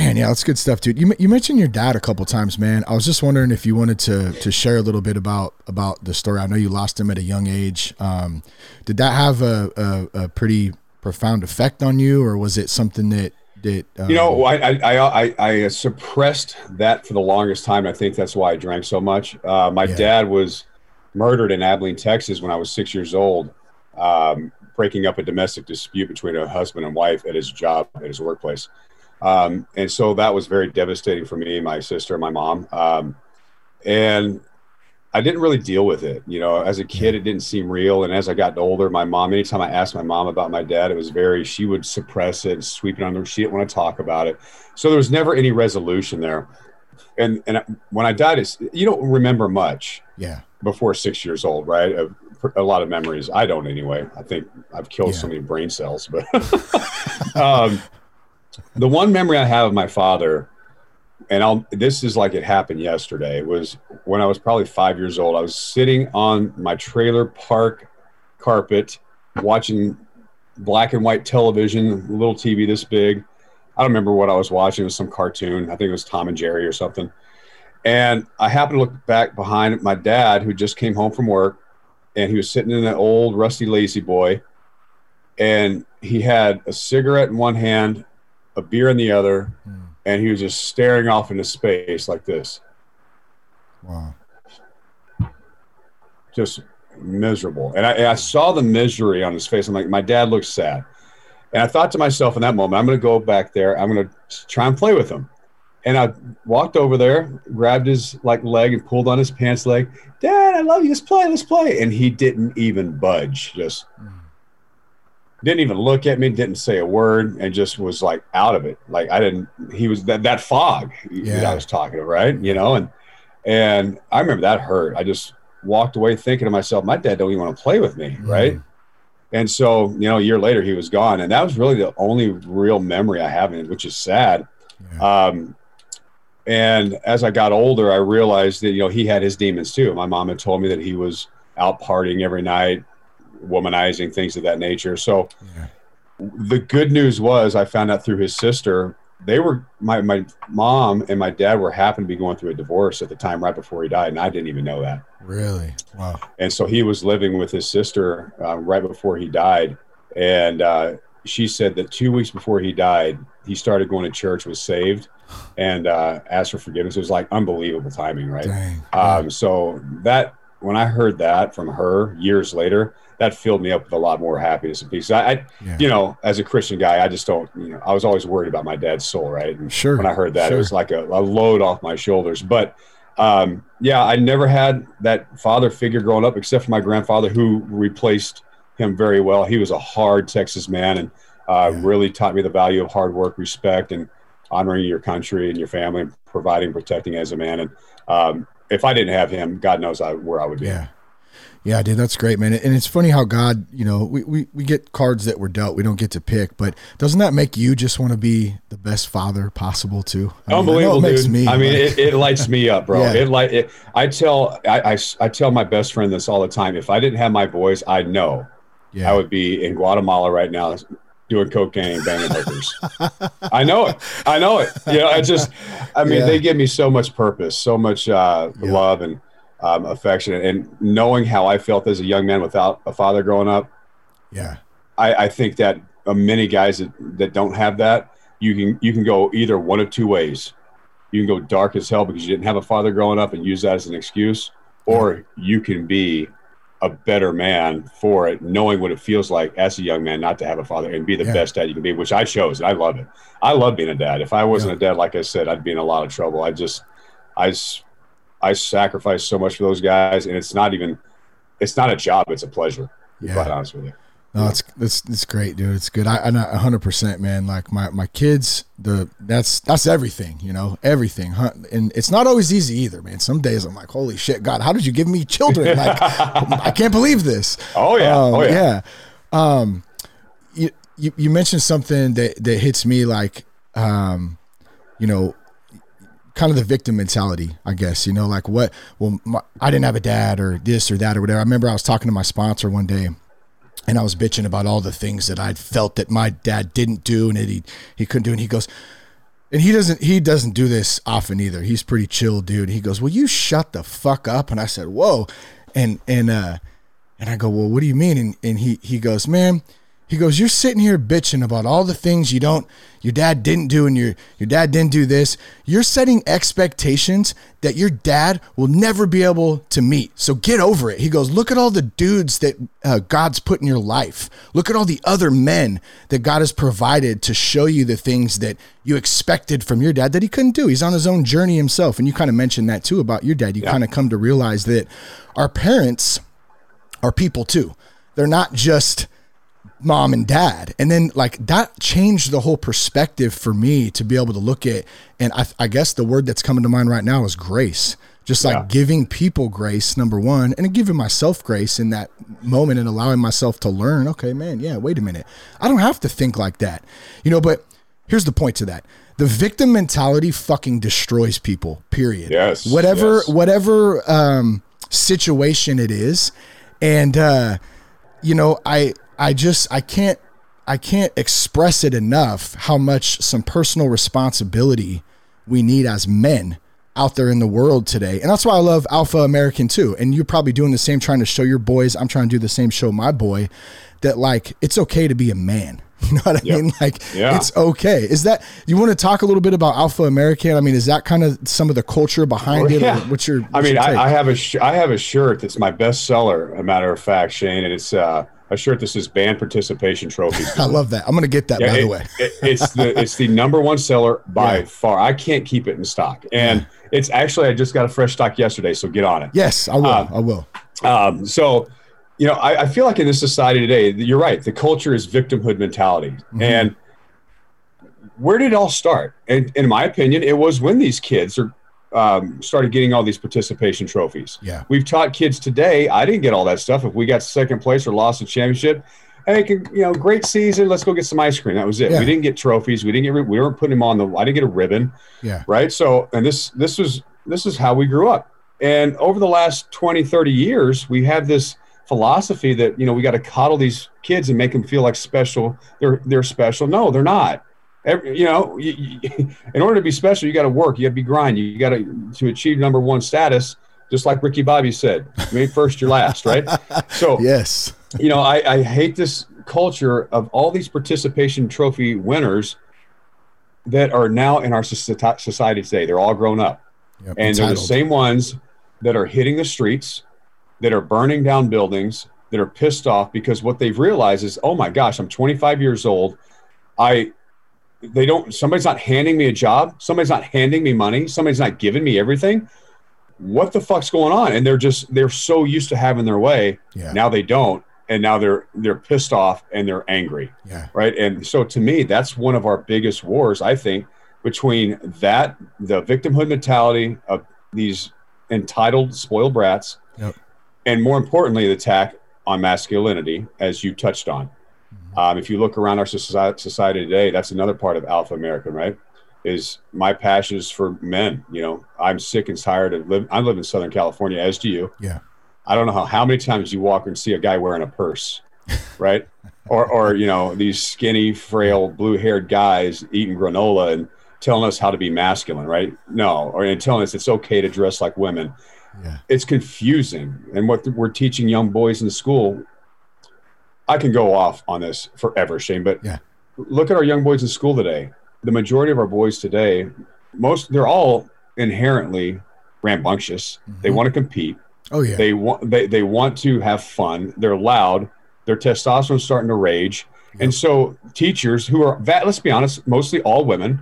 man yeah that's good stuff dude. You, you mentioned your dad a couple times man. I was just wondering if you wanted to to share a little bit about about the story. I know you lost him at a young age. Um did that have a, a, a pretty profound effect on you or was it something that did um, you know I, I, I i suppressed that for the longest time. I think that's why i drank so much. Uh, my yeah. dad was murdered in abilene texas when i was six years old um, breaking up a domestic dispute between a husband and wife at his job at his workplace um, and so that was very devastating for me my sister my mom um, and I didn't really deal with it. You know, as a kid, it didn't seem real. And as I got older, my mom, anytime I asked my mom about my dad, it was very, she would suppress it and sweep it under. She didn't want to talk about it. So there was never any resolution there. And, and when I died, it's, you don't remember much. Yeah. Before six years old, right? A, a lot of memories. I don't anyway. I think I've killed yeah. so many brain cells, but *laughs* um, the one memory I have of my father and I'll this is like it happened yesterday. Was when I was probably five years old. I was sitting on my trailer park carpet watching black and white television, little TV this big. I don't remember what I was watching. It was some cartoon. I think it was Tom and Jerry or something. And I happened to look back behind my dad, who just came home from work, and he was sitting in an old rusty La-Z-Boy, and he had a cigarette in one hand, a beer in the other. Mm and he was just staring off into space like this. Wow. Just miserable. And I, and I, saw the misery on his face. I'm like, my dad looks sad. And I thought to myself in that moment, I'm going to go back there. I'm going to try and play with him. And I walked over there, grabbed his like leg and pulled on his pants leg. Dad, I love you. Let's play. Let's play. And he didn't even budge. Just. Mm didn't even look at me, didn't say a word, and just was like out of it. Like I didn't. He was that that fog yeah. that I was talking of, right? You know, and and I remember that hurt. I just walked away thinking to myself, my dad don't even want to play with me, mm-hmm. right? And so, you know, a year later he was gone, and that was really the only real memory I have, which is sad. Yeah. Um, and as I got older, I realized that you know he had his demons too. My mom had told me that he was out partying every night, womanizing things of that nature. So yeah. the good news was I found out through his sister. They were my my mom and my dad were happened to be going through a divorce at the time right before he died, and I didn't even know that. Really? Wow. And so he was living with his sister uh, right before he died, and uh, she said that two weeks before he died, he started going to church, was saved, and uh, asked for forgiveness. It was like unbelievable timing, right? Dang. Um, so that when I heard that from her years later, that filled me up with a lot more happiness and peace. I, I yeah. you know, as a Christian guy, I just don't, you know, I was always worried about my dad's soul, right? And sure. When I heard that, sure. it was like a, a, load off my shoulders. But um, yeah, I never had that father figure growing up, except for my grandfather, who replaced him very well. He was a hard Texas man and uh, yeah. really taught me the value of hard work, respect, and honoring your country and your family, and providing, protecting as a man. And um, if I didn't have him, God knows I, where I would be. Yeah. Yeah, dude, that's great, man. And it's funny how God, you know, we, we, we get cards that we're dealt, we don't get to pick, but doesn't that make you just want to be the best father possible too? I Unbelievable, mean, I dude. Me, I mean, it, it, lights me up, bro. yeah. It like it, I tell I, I, I tell my best friend this all the time. If I didn't have my voice, I know yeah. I would be in Guatemala right now doing cocaine and banging hookers. I know it. I know it. You know, I just, I mean, yeah. they give me so much purpose, so much uh, love and um, affection, and knowing how I felt as a young man without a father growing up. Yeah, I, I think that uh, many guys that, that don't have that, you can you can go either one of two ways. you can go dark as hell because you didn't have a father growing up and use that as an excuse, or you can be a better man for it, knowing what it feels like as a young man not to have a father and be the Yeah. best dad you can be, which I chose. And I love it. I love being a dad. If I wasn't Yeah. a dad, like I said, I'd be in a lot of trouble. I just, I, I sacrifice so much for those guys, and it's not even, it's not a job. It's a pleasure. Yeah. quite honest with you. No, it's it's it's great, dude. It's good. I I know hundred percent, man. Like my my kids, the that's that's everything, you know, everything. And it's not always easy either, man. Some days I'm like, holy shit, God, how did you give me children? *laughs* Like, I can't believe this. Oh yeah. Um, oh yeah. yeah. Um, you, you you mentioned something that that hits me like, um, you know, kind of the victim mentality, I guess. You know, like what? Well, my, I didn't have a dad or this or that or whatever. I remember I was talking to my sponsor one day. And I was bitching about all the things that I'd felt that my dad didn't do and that he he couldn't do. And he goes, and he doesn't he doesn't do this often either. He's pretty chill dude. He goes, "Will you shut the fuck up?" And I said, "Whoa," and and uh, and I go, "Well, what do you mean?" And and he he goes, "Man." He goes, "You're sitting here bitching about all the things you don't, your dad didn't do, and your your dad didn't do this. You're setting expectations that your dad will never be able to meet. So get over it." He goes, "Look at all the dudes that uh, God's put in your life. Look at all the other men that God has provided to show you the things that you expected from your dad that he couldn't do. He's on his own journey himself." And you kind of mentioned that too about your dad. You kind of come to realize that our parents are people too. They're not just mom and dad. And then like that changed the whole perspective for me to be able to look at, and I, I guess the word that's coming to mind right now is grace. Just like Yeah. giving people grace, number one, and giving myself grace in that moment and allowing myself to learn, okay, man, yeah, wait a minute. I don't have to think like that. You know, but here's the point to that. The victim mentality fucking destroys people, period. Yes, Whatever, yes. whatever um, situation it is. And, uh, you know i i just i can't i can't express it enough how much some personal responsibility we need as men out there in the world today and that's why i love alpha american too and you're probably doing the same trying to show your boys i'm trying to do the same show my boy that like it's okay to be a man *laughs* you know what i Yep. mean like Yeah. it's okay is that you want to talk a little bit about alpha american i mean is that kind of some of the culture behind it or Yeah. what's your I mean, your? I, I have a sh- I have a shirt that's my best seller. A matter of fact, Shane, and it's uh, a shirt that says "Band Participation Trophies." *laughs* I love that i'm gonna get that Yeah, by it- the way it- it's the it's the number one seller *laughs* by Yeah. far. I can't keep it in stock, and it's actually I just got a fresh stock yesterday, so get on it. yes i will Uh, i will Um, so, you know, I, I feel like in this society today, you're right. The culture is victimhood mentality, Mm-hmm. and where did it all start? And in my opinion, it was when these kids are um, started getting all these participation trophies. Yeah. we've taught kids today. I didn't get all that stuff. If we got second place or lost a championship, hey, you know, great season. Let's go get some ice cream. That was it. Yeah. We didn't get trophies. We didn't get. We weren't putting them on the. I didn't get a ribbon yeah right so and this this was this is how we grew up and over the last 20 30 years we have this philosophy that you know we got to coddle these kids and make them feel like special they're they're special no they're not Every, you know you, you, *laughs* in order to be special you got to work you got to be grind you got to to achieve number one status just like ricky bobby said maybe first you're last right *laughs* so yes you know, I, I hate this culture of all these participation trophy winners that are now in our society today. They're all grown up, Yep, and they're the same ones that are hitting the streets, that are burning down buildings, that are pissed off because what they've realized is, oh my gosh, I'm 25 years old. I they don't somebody's not handing me a job somebody's not handing me money somebody's not giving me everything what the fuck's going on and they're just they're so used to having their way Yeah. now they don't and now they're they're pissed off and they're angry Yeah. right and so to me that's one of our biggest wars i think between that the victimhood mentality of these entitled spoiled brats Yep. and more importantly the attack on masculinity as you touched on um, if you look around our society, today that's another part of alpha american right is my passion is for men you know i'm sick and tired of live i live in southern california as do you Yeah. I don't know how, how many times you walk and see a guy wearing a purse, *laughs* right? or, or, you know, these skinny, frail, blue haired guys eating granola and telling us how to be masculine, right? No, or and telling us it's okay to dress like women. Yeah. It's confusing. And what we're teaching young boys in school, I can go off on this forever, Shane, but Yeah. look at our young boys in school today. The majority of our boys today most they're all inherently rambunctious. They mm-hmm. want to compete. Oh yeah. They want they, they want to have fun. They're loud. Their testosterone's starting to rage. And so teachers who are let's be honest, mostly all women,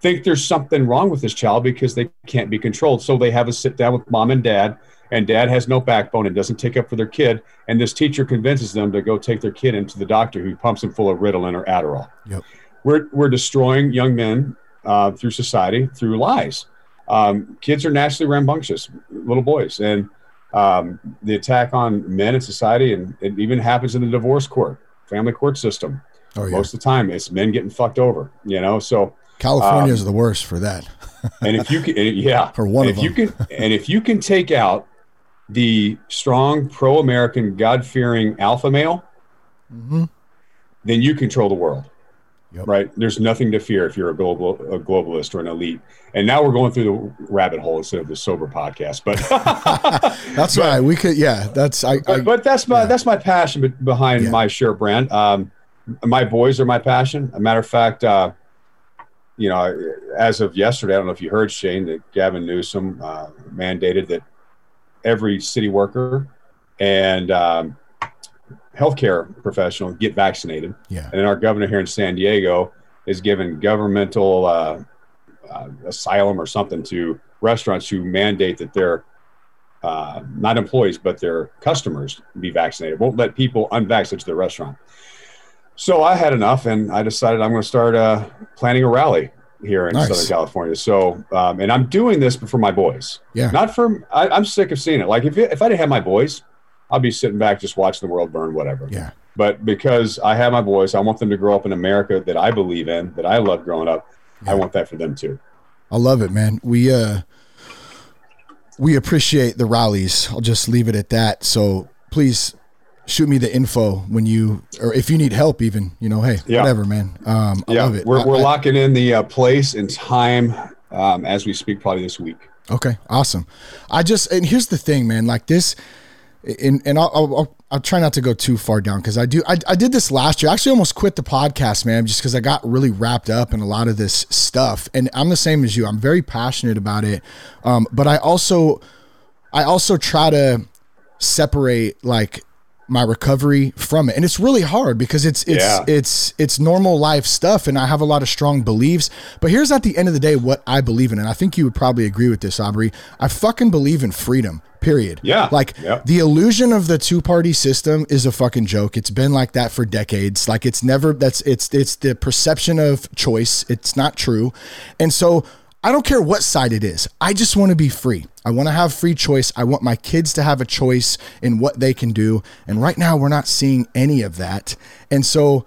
think there's something wrong with this child because they can't be controlled. So they have a sit down with mom and dad, and dad has no backbone and doesn't take up for their kid. And this teacher convinces them to go take their kid into the doctor who pumps them full of Ritalin or Adderall. Yep. We're, we're destroying young men uh, through society through lies. Um, kids are naturally rambunctious, little boys. And um, the attack on men in society, and it even happens in the divorce court, family court system. Oh yeah. Most of the time, it's men getting fucked over, you know? So, California is um, the worst for that. and if you can, yeah, *laughs* For one and of if you can, and if you can take out the strong pro-American, God-fearing alpha male, Mm-hmm. then you control the world. Yep. Right? There's nothing to fear if you're a global a globalist or an elite. And now we're going through the rabbit hole instead of the sober podcast. But *laughs* That's right. We could. Yeah. That's I. I but, but that's my yeah. that's my passion behind Yeah. my shirt brand. Um, my boys are my passion. A matter of fact, uh, you know, as of yesterday, I don't know if you heard Shane that Gavin Newsom uh, mandated that every city worker and um, healthcare professional get vaccinated. yeah. And then our governor here in San Diego is giving governmental uh, uh, asylum or something to restaurants who mandate that their uh, not employees but their customers be vaccinated. Won't let people unvaccinated to their restaurant. So I had enough, and I decided I'm going to start uh, planning a rally here in Nice. Southern California. So, um, and I'm doing this for my boys. Yeah. Not for. I, I'm sick of seeing it. Like if it, if I didn't have my boys, I'd be sitting back just watching the world burn, whatever Yeah. but because I have my boys, I want them to grow up in America that I believe in, that I love growing up. I want that for them too. I love it, man. We uh we appreciate the rallies. I'll just leave it at that. So please shoot me the info when you or if you need help even, you know, hey, Yeah. whatever, man. Um I yeah, love it. we're, we're I- locking in the uh, place and time um, as we speak, probably this week. Okay, awesome. I just and here's the thing, man. Like this, and and I'll I'll, I'll, I'll try not to go too far down because I do. I, I did this last year. I actually almost quit the podcast, man, just because I got really wrapped up in a lot of this stuff. And I'm the same as you. I'm very passionate about it, um, but I also I also try to separate like my recovery from it and it's really hard because it's it's Yeah. it's it's normal life stuff and i have a lot of strong beliefs but here's at the end of the day what i believe in and i think you would probably agree with this aubrey i fucking believe in freedom period Yeah. like Yeah. the illusion of the two party system is a fucking joke it's been like that for decades like it's never that's it's it's the perception of choice it's not true and so I don't care what side it is. I just want to be free. I want to have free choice. I want my kids to have a choice in what they can do. And right now, we're not seeing any of that. And so,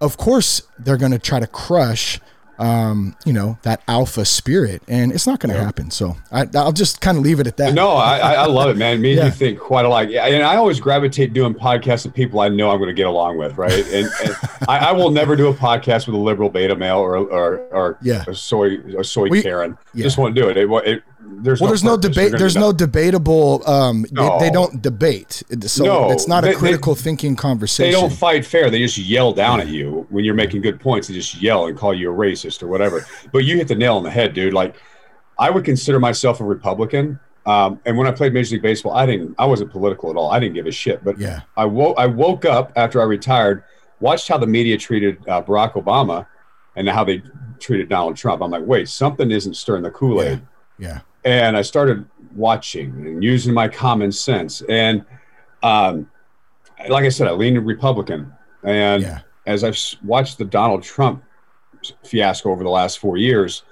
of course, they're going to try to crush, um, you know, that alpha spirit, and it's not going to happen. So I, I'll just kind of leave it at that. No, I, I love it, man. Me and Yeah. you think quite alike. Yeah, and I always gravitate doing podcasts with people I know I'm going to get along with, right? And, and *laughs* I, I will never do a podcast with a liberal beta male or or, or Yeah. a soy a soy We- Karen. yeah. Just won't do it. it, it there's Well, no there's no debate. There's no debatable. Um, they, they don't debate. So No, it's not a they- they- critical thinking conversation. They don't fight fair. They just yell down at you when you're making good points. They just yell and call you a racist or whatever. But you hit the nail on the head, dude. Like, I would consider myself a Republican. Um, and when I played Major League Baseball, I didn't. I wasn't political at all. I didn't give a shit. But Yeah. I woke. I woke up after I retired, watched how the media treated uh, Barack Obama, and how they treated Donald Trump. I'm like, wait, something isn't stirring the Kool Aid yeah. And I started watching and using my common sense. And um, like I said, I leaned Republican. And Yeah. as I've watched the Donald Trump fiasco over the last four years,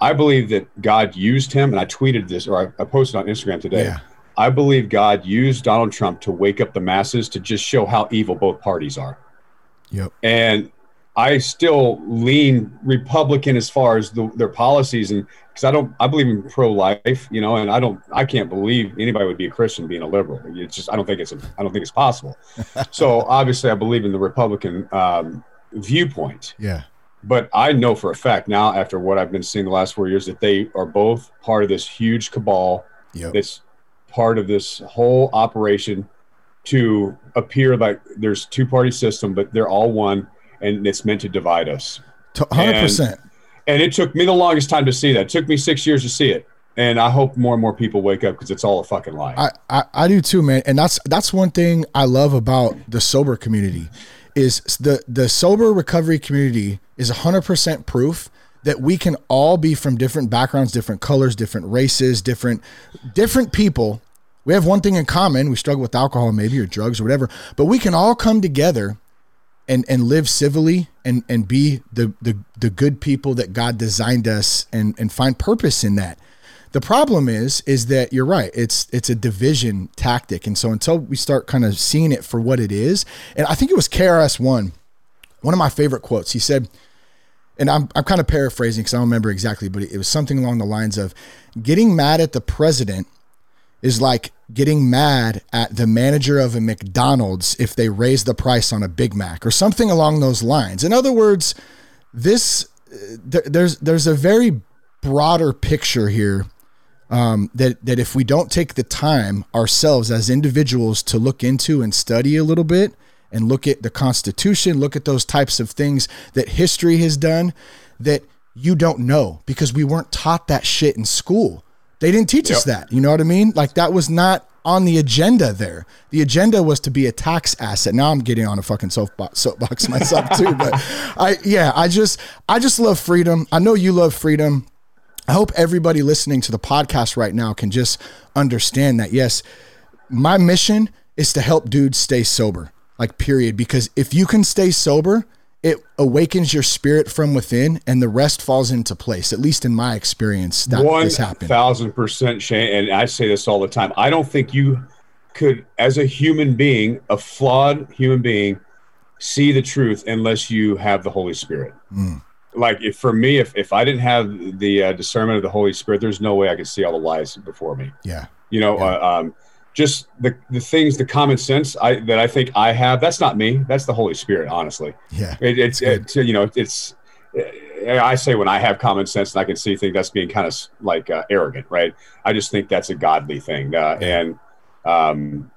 I believe that God used him. And I tweeted this, or I, I posted on Instagram today. Yeah. I believe God used Donald Trump to wake up the masses to just show how evil both parties are Yep. and I still lean Republican as far as the, their policies, and because I don't, I believe in pro-life, you know, and I don't, I can't believe anybody would be a Christian being a liberal. It's just, I don't think it's, a, I don't think it's possible. *laughs* so obviously, I believe in the Republican um, viewpoint, Yeah. but I know for a fact now, after what I've been seeing the last four years, that they are both part of this huge cabal Yep. that's part of this whole operation to appear like there's two party system, but they're all one, and it's meant to divide us. Hundred percent. and it took me the longest time to see that. It took me six years to see it. And I hope more and more people wake up because it's all a fucking lie. I, I, I do too, man. And that's that's one thing I love about the sober community is the the sober recovery community is 100% proof that we can all be from different backgrounds, different colors, different races, different different people. We have one thing in common. We struggle with alcohol maybe or drugs or whatever, but we can all come together and and live civilly and and be the the the good people that God designed us and and find purpose in that. The problem is is that you're right. It's it's a division tactic, and so until we start kind of seeing it for what it is, and I think it was KRS One, one of my favorite quotes. He said, and I'm I'm kind of paraphrasing because I don't remember exactly, but it was something along the lines of, "Getting mad at the president is like getting mad at the manager of a McDonald's if they raise the price on a Big Mac or something along those lines. In other words, this th- there's there's a very broader picture here um, that that if we don't take the time ourselves as individuals to look into and study a little bit and look at the Constitution, look at those types of things that history has done that you don't know because we weren't taught that shit in school. They didn't teach yep. us that. You know what I mean? Like that was not on the agenda there. The agenda was to be a tax asset. Now I'm getting on a fucking soapbox, soapbox *laughs* myself too, but I yeah, I just I just love freedom. I know you love freedom. I hope everybody listening to the podcast right now can just understand that yes, my mission is to help dudes stay sober. Like period because if you can stay sober, it awakens your spirit from within and the rest falls into place. At least in my experience, that One has happened. thousand percent, Shane. And I say this all the time. I don't think you could, as a human being, a flawed human being, see the truth unless you have the Holy Spirit. Mm. Like if for me, if, if I didn't have the uh, discernment of the Holy Spirit, there's no way I could see all the lies before me. Yeah. You know, yeah. Uh, um, just the the things, the common sense I that I think I have. That's not me. That's the Holy Spirit. Honestly. Yeah. It, it's it, you know it's. I say when I have common sense and I can see things, that's being kind of like uh, arrogant, right? I just think that's a godly thing, uh, and um,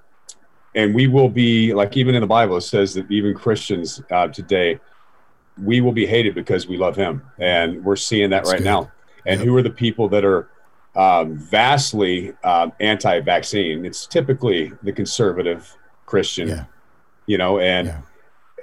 and we will be like even in the Bible it says that even Christians uh, today we will be hated because we love Him, and we're seeing that that's right good. now. And yep. who are the people that are um, vastly um, anti-vaccine. It's typically the conservative Christian, yeah. you know, and yeah.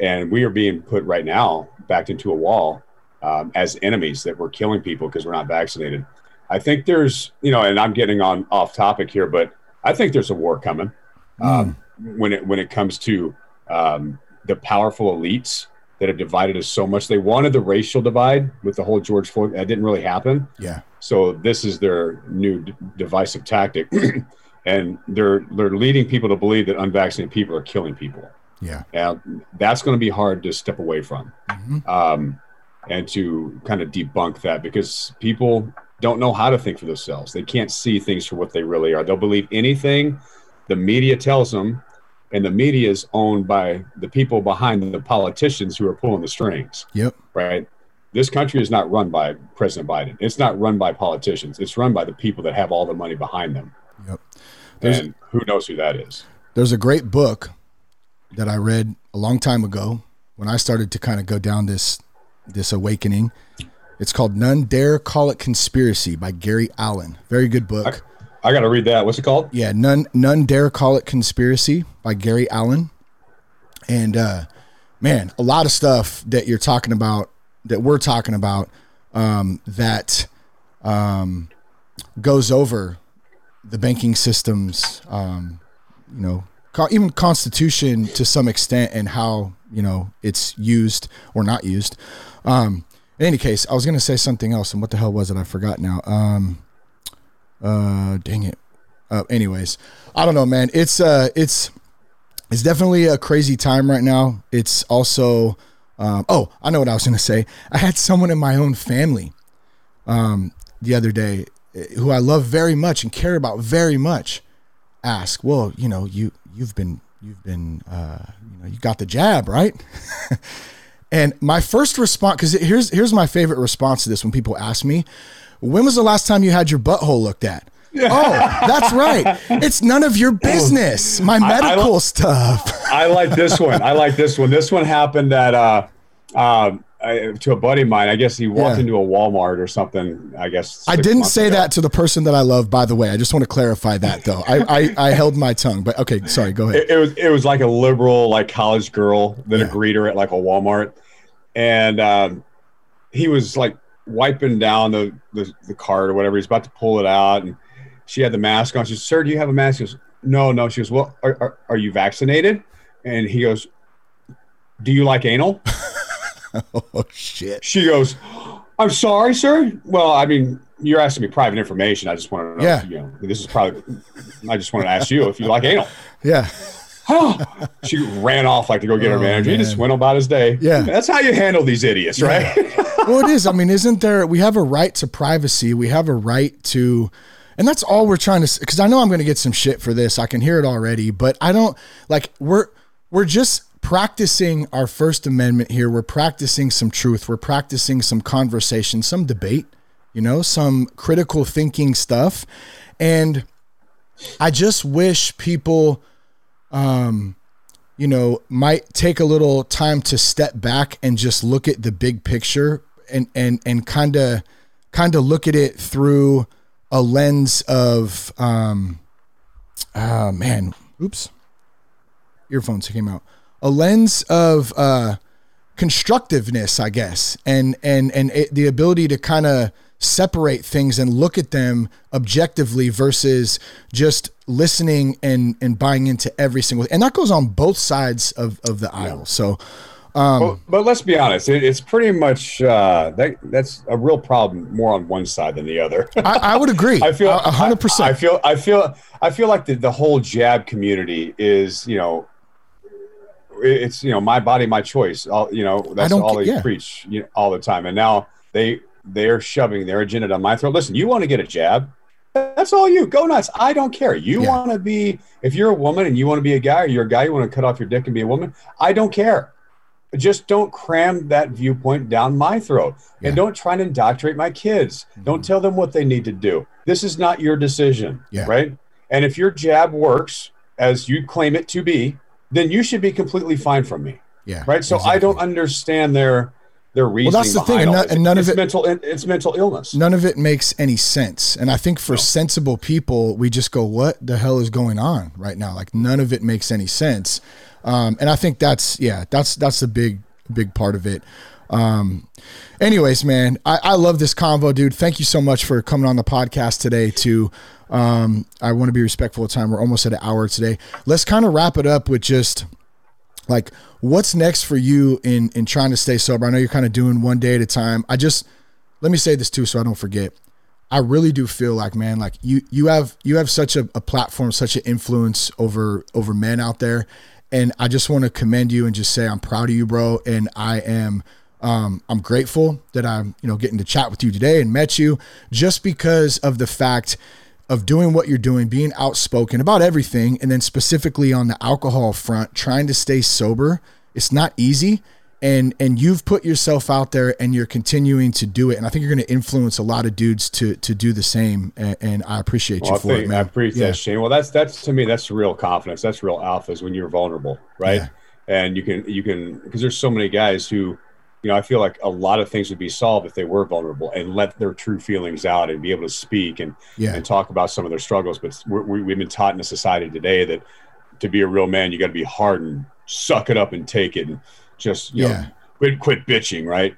and we are being put right now backed into a wall um, as enemies that we're killing people because we're not vaccinated. I think there's, you know, and I'm getting on off topic here, but I think there's a war coming mm. when it when it comes to um, the powerful elites that have divided us so much. They wanted the racial divide with the whole George Floyd. That didn't really happen. Yeah. So this is their new d- divisive tactic, *clears throat* and they're they're leading people to believe that unvaccinated people are killing people. Yeah. And that's going to be hard to step away from, mm-hmm. um, and to kind of debunk that because people don't know how to think for themselves. They can't see things for what they really are. They'll believe anything the media tells them and the media is owned by the people behind the politicians who are pulling the strings. Yep. Right. This country is not run by President Biden. It's not run by politicians. It's run by the people that have all the money behind them. Yep. There's, and who knows who that is? There's a great book that I read a long time ago when I started to kind of go down this this awakening. It's called None Dare Call It Conspiracy by Gary Allen. Very good book. I got to read that. What's it called? Yeah, none none dare call it conspiracy by Gary Allen. And uh, man, a lot of stuff that you're talking about, that we're talking about, um, that um, goes over the banking systems, um, you know, even constitution to some extent, and how you know it's used or not used. Um, in any case, I was going to say something else, and what the hell was it? I forgot now. Uh, dang it. Uh, anyways, I don't know, man. It's uh, it's it's definitely a crazy time right now. It's also, um, oh, I know what I was gonna say. I had someone in my own family, um, the other day, eh, who I love very much and care about very much, ask, well, you know, you you've been you've been uh, you know, you got the jab, right? *laughs* and my first response, because here's here's my favorite response to this when people ask me, when was the last time you had your butthole looked at? oh, that's right. It's none of your *laughs* business. My medical I, I stuff. *laughs* I like this one. I like this one. This one happened at uh, uh, to a buddy of mine. I guess he walked Yeah. into a Walmart or something. I guess I didn't say ago. that to the person that I love, by the way. I just want to clarify that though. I, I, I held my tongue, but okay, sorry, go ahead. It, it was it was like a liberal like college girl that Yeah. a greeter at like a Walmart, and um, he was like wiping down the, the the cart or whatever. He's about to pull it out, and she had the mask on. She says, "Sir, do you have a mask?" He goes, "No, no." She goes, "Well, are, are, are you vaccinated?" And he goes, "Do you like anal?" *laughs* Oh shit. She goes, "I'm sorry, sir. Well, I mean." You're asking me private information. I just want to know. Yeah. You know, this is probably. I just wanted to ask you if you like anal. Yeah. she ran off like to go get her Oh, manager. He just man. went about his day. Yeah. That's how you handle these idiots, right? *laughs* well, it is. I mean, isn't there? We have a right to privacy. We have a right to, and that's all we're trying to. Because I know I'm going to get some shit for this. I can hear it already, but I don't like. We're we're just practicing our First Amendment here. We're practicing some truth. We're practicing some conversation, some debate. You know, some critical thinking stuff, and I just wish people Um, you know, might take a little time to step back and just look at the big picture and and and kind of kind of look at it through a lens of um ah man, oops. Earphones came out. A lens of uh constructiveness, I guess, and and and it, the ability to kind of separate things and look at them objectively versus just listening and and buying into every single and that goes on both sides of of the aisle. So but, but let's be honest. It, it's pretty much uh, that. That's a real problem more on one side than the other. *laughs* I, I would agree. I feel hundred I percent. feel. I feel. I feel like the, the whole jab community is, you know, it's you know my body, my choice. All you know, that's all they yeah. preach you know, all the time. And now they they're shoving their agenda down my throat. Listen, you want to get a jab? That's all you. Go nuts. I don't care. You Yeah. want to be if you're a woman and you want to be a guy, or you're a guy, you want to cut off your dick and be a woman. I don't care. Just don't cram that viewpoint down my throat. Yeah. Mm-hmm. And don't try and indoctrinate my kids. Don't tell them what they need to do. This is not your decision. Yeah. Right. And if your jab works as you claim it to be, then you should be completely fine from me. yeah. Right. So I don't understand their their reasoning. Well, that's the thing, and no- and none of it's it- mental it's mental illness. None of it makes any sense. And I think for sensible people, we just go, what the hell is going on right now? Like none of it makes any sense. Um, and I think that's, yeah, that's, that's a big, big part of it. Um, anyways, man, I, I love this convo, dude. Thank you so much for coming on the podcast today to, um, I want to be respectful of time. We're almost at an hour today. Let's kind of wrap it up with just, like what's next for you in in trying to stay sober i know you're kind of doing one day at a time i just let me say this too so i don't forget i really do feel like man like you you have you have such a, a platform such an influence over over men out there and i just want to commend you and just say i'm proud of you bro and i am um, I'm grateful that I'm, you know, getting to chat with you today and met you just because of the fact of doing what you're doing, being outspoken about everything, and then specifically on the alcohol front, trying to stay sober. It's not easy, and and you've put yourself out there, and you're continuing to do it. And I think you're going to influence a lot of dudes to to do the same. And, and I appreciate you I for think it, man. I appreciate Yeah. that, Shane. Well, that's that's to me that's real confidence. That's real alpha is when you're vulnerable, right? Yeah. And you can you can because there's so many guys who, you know, I feel like a lot of things would be solved if they were vulnerable and let their true feelings out and be able to speak and Yeah. and talk about some of their struggles. But we're, we- we've been taught in a society today that to be a real man, you got to be hardened suck it up and take it and just you Yeah. know quit quit bitching, right?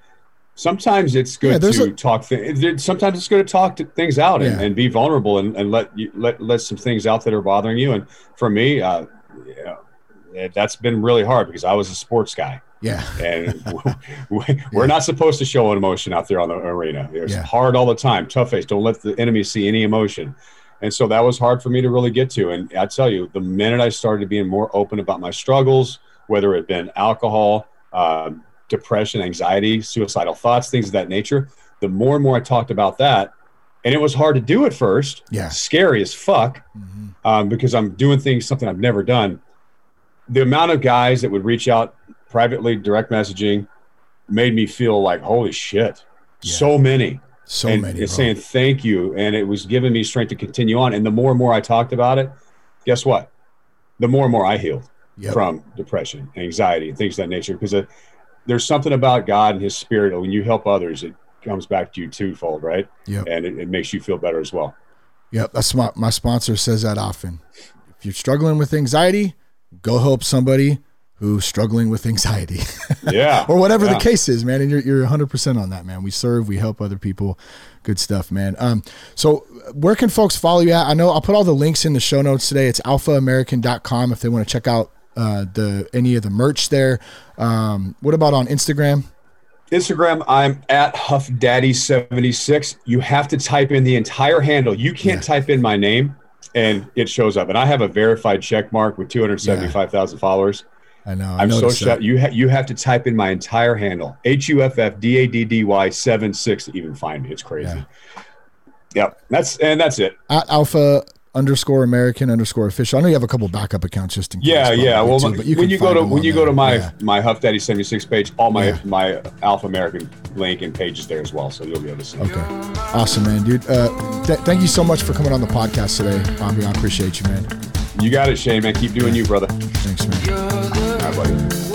Sometimes it's good there's to a- talk. Th- sometimes it's good to talk to things out and, Yeah. and be vulnerable and, and let you let let some things out that are bothering you. And for me, uh, eh, that's been really hard because I was a sports guy, Yeah. and *laughs* we- we're not supposed to show an emotion out there on the arena. It's Yeah. hard all the time. Tough face. Don't let the enemy see any emotion. And so that was hard for me to really get to. And I tell you, the minute I started being more open about my struggles, whether it been alcohol, um, depression, anxiety, suicidal thoughts, things of that nature, the more and more I talked about that, and it was hard to do at first. Yeah. Scary as fuck um, because I'm doing things something I've never done. The amount of guys that would reach out privately, direct messaging, made me feel like holy shit. So many, So and many. it's bro. saying thank you, and it was giving me strength to continue on. And the more and more I talked about it, guess what? The more and more I healed Yep. from depression, anxiety, and things of that nature. Because uh, there's something about God and His Spirit. When you help others, it comes back to you twofold, right? Yep. And it, it makes you feel better as well. Yep. That's my my sponsor says that often. If you're struggling with anxiety, go help somebody who's struggling with anxiety. *laughs* Yeah. or whatever yeah. the case is, man. And you're you're 100% on that, man. We serve, we help other people. Good stuff, man. Um, so where can folks follow you at? I know I'll put all the links in the show notes today. It's alphaamerican.com if they want to check out uh, the any of the merch there. Um, what about on Instagram? Instagram, I'm at HuffDaddy76. You have to type in the entire handle. You can't Yeah. type in my name and it shows up. And I have a verified check mark with 275,000 followers. I know. I I'm so shut. You ha- you have to type in my entire handle H U F F D A D D Y seven six to even find me. It's crazy. Yep. That's and that's it. At alpha underscore American underscore official. I know you have a couple backup accounts just in case. Yeah, yeah. Well, too, but when you go to when you go to my Yeah. my Huff Daddy seventy six page, all my Yeah. my Alpha American link and page is there as well, so you'll be able to see. it. Okay. Awesome, man, dude. Uh, th- thank you so much for coming on the podcast today, Bobby. I appreciate you, man. You got it, Shane. Man, keep doing you, brother. Thanks, man. All right, buddy.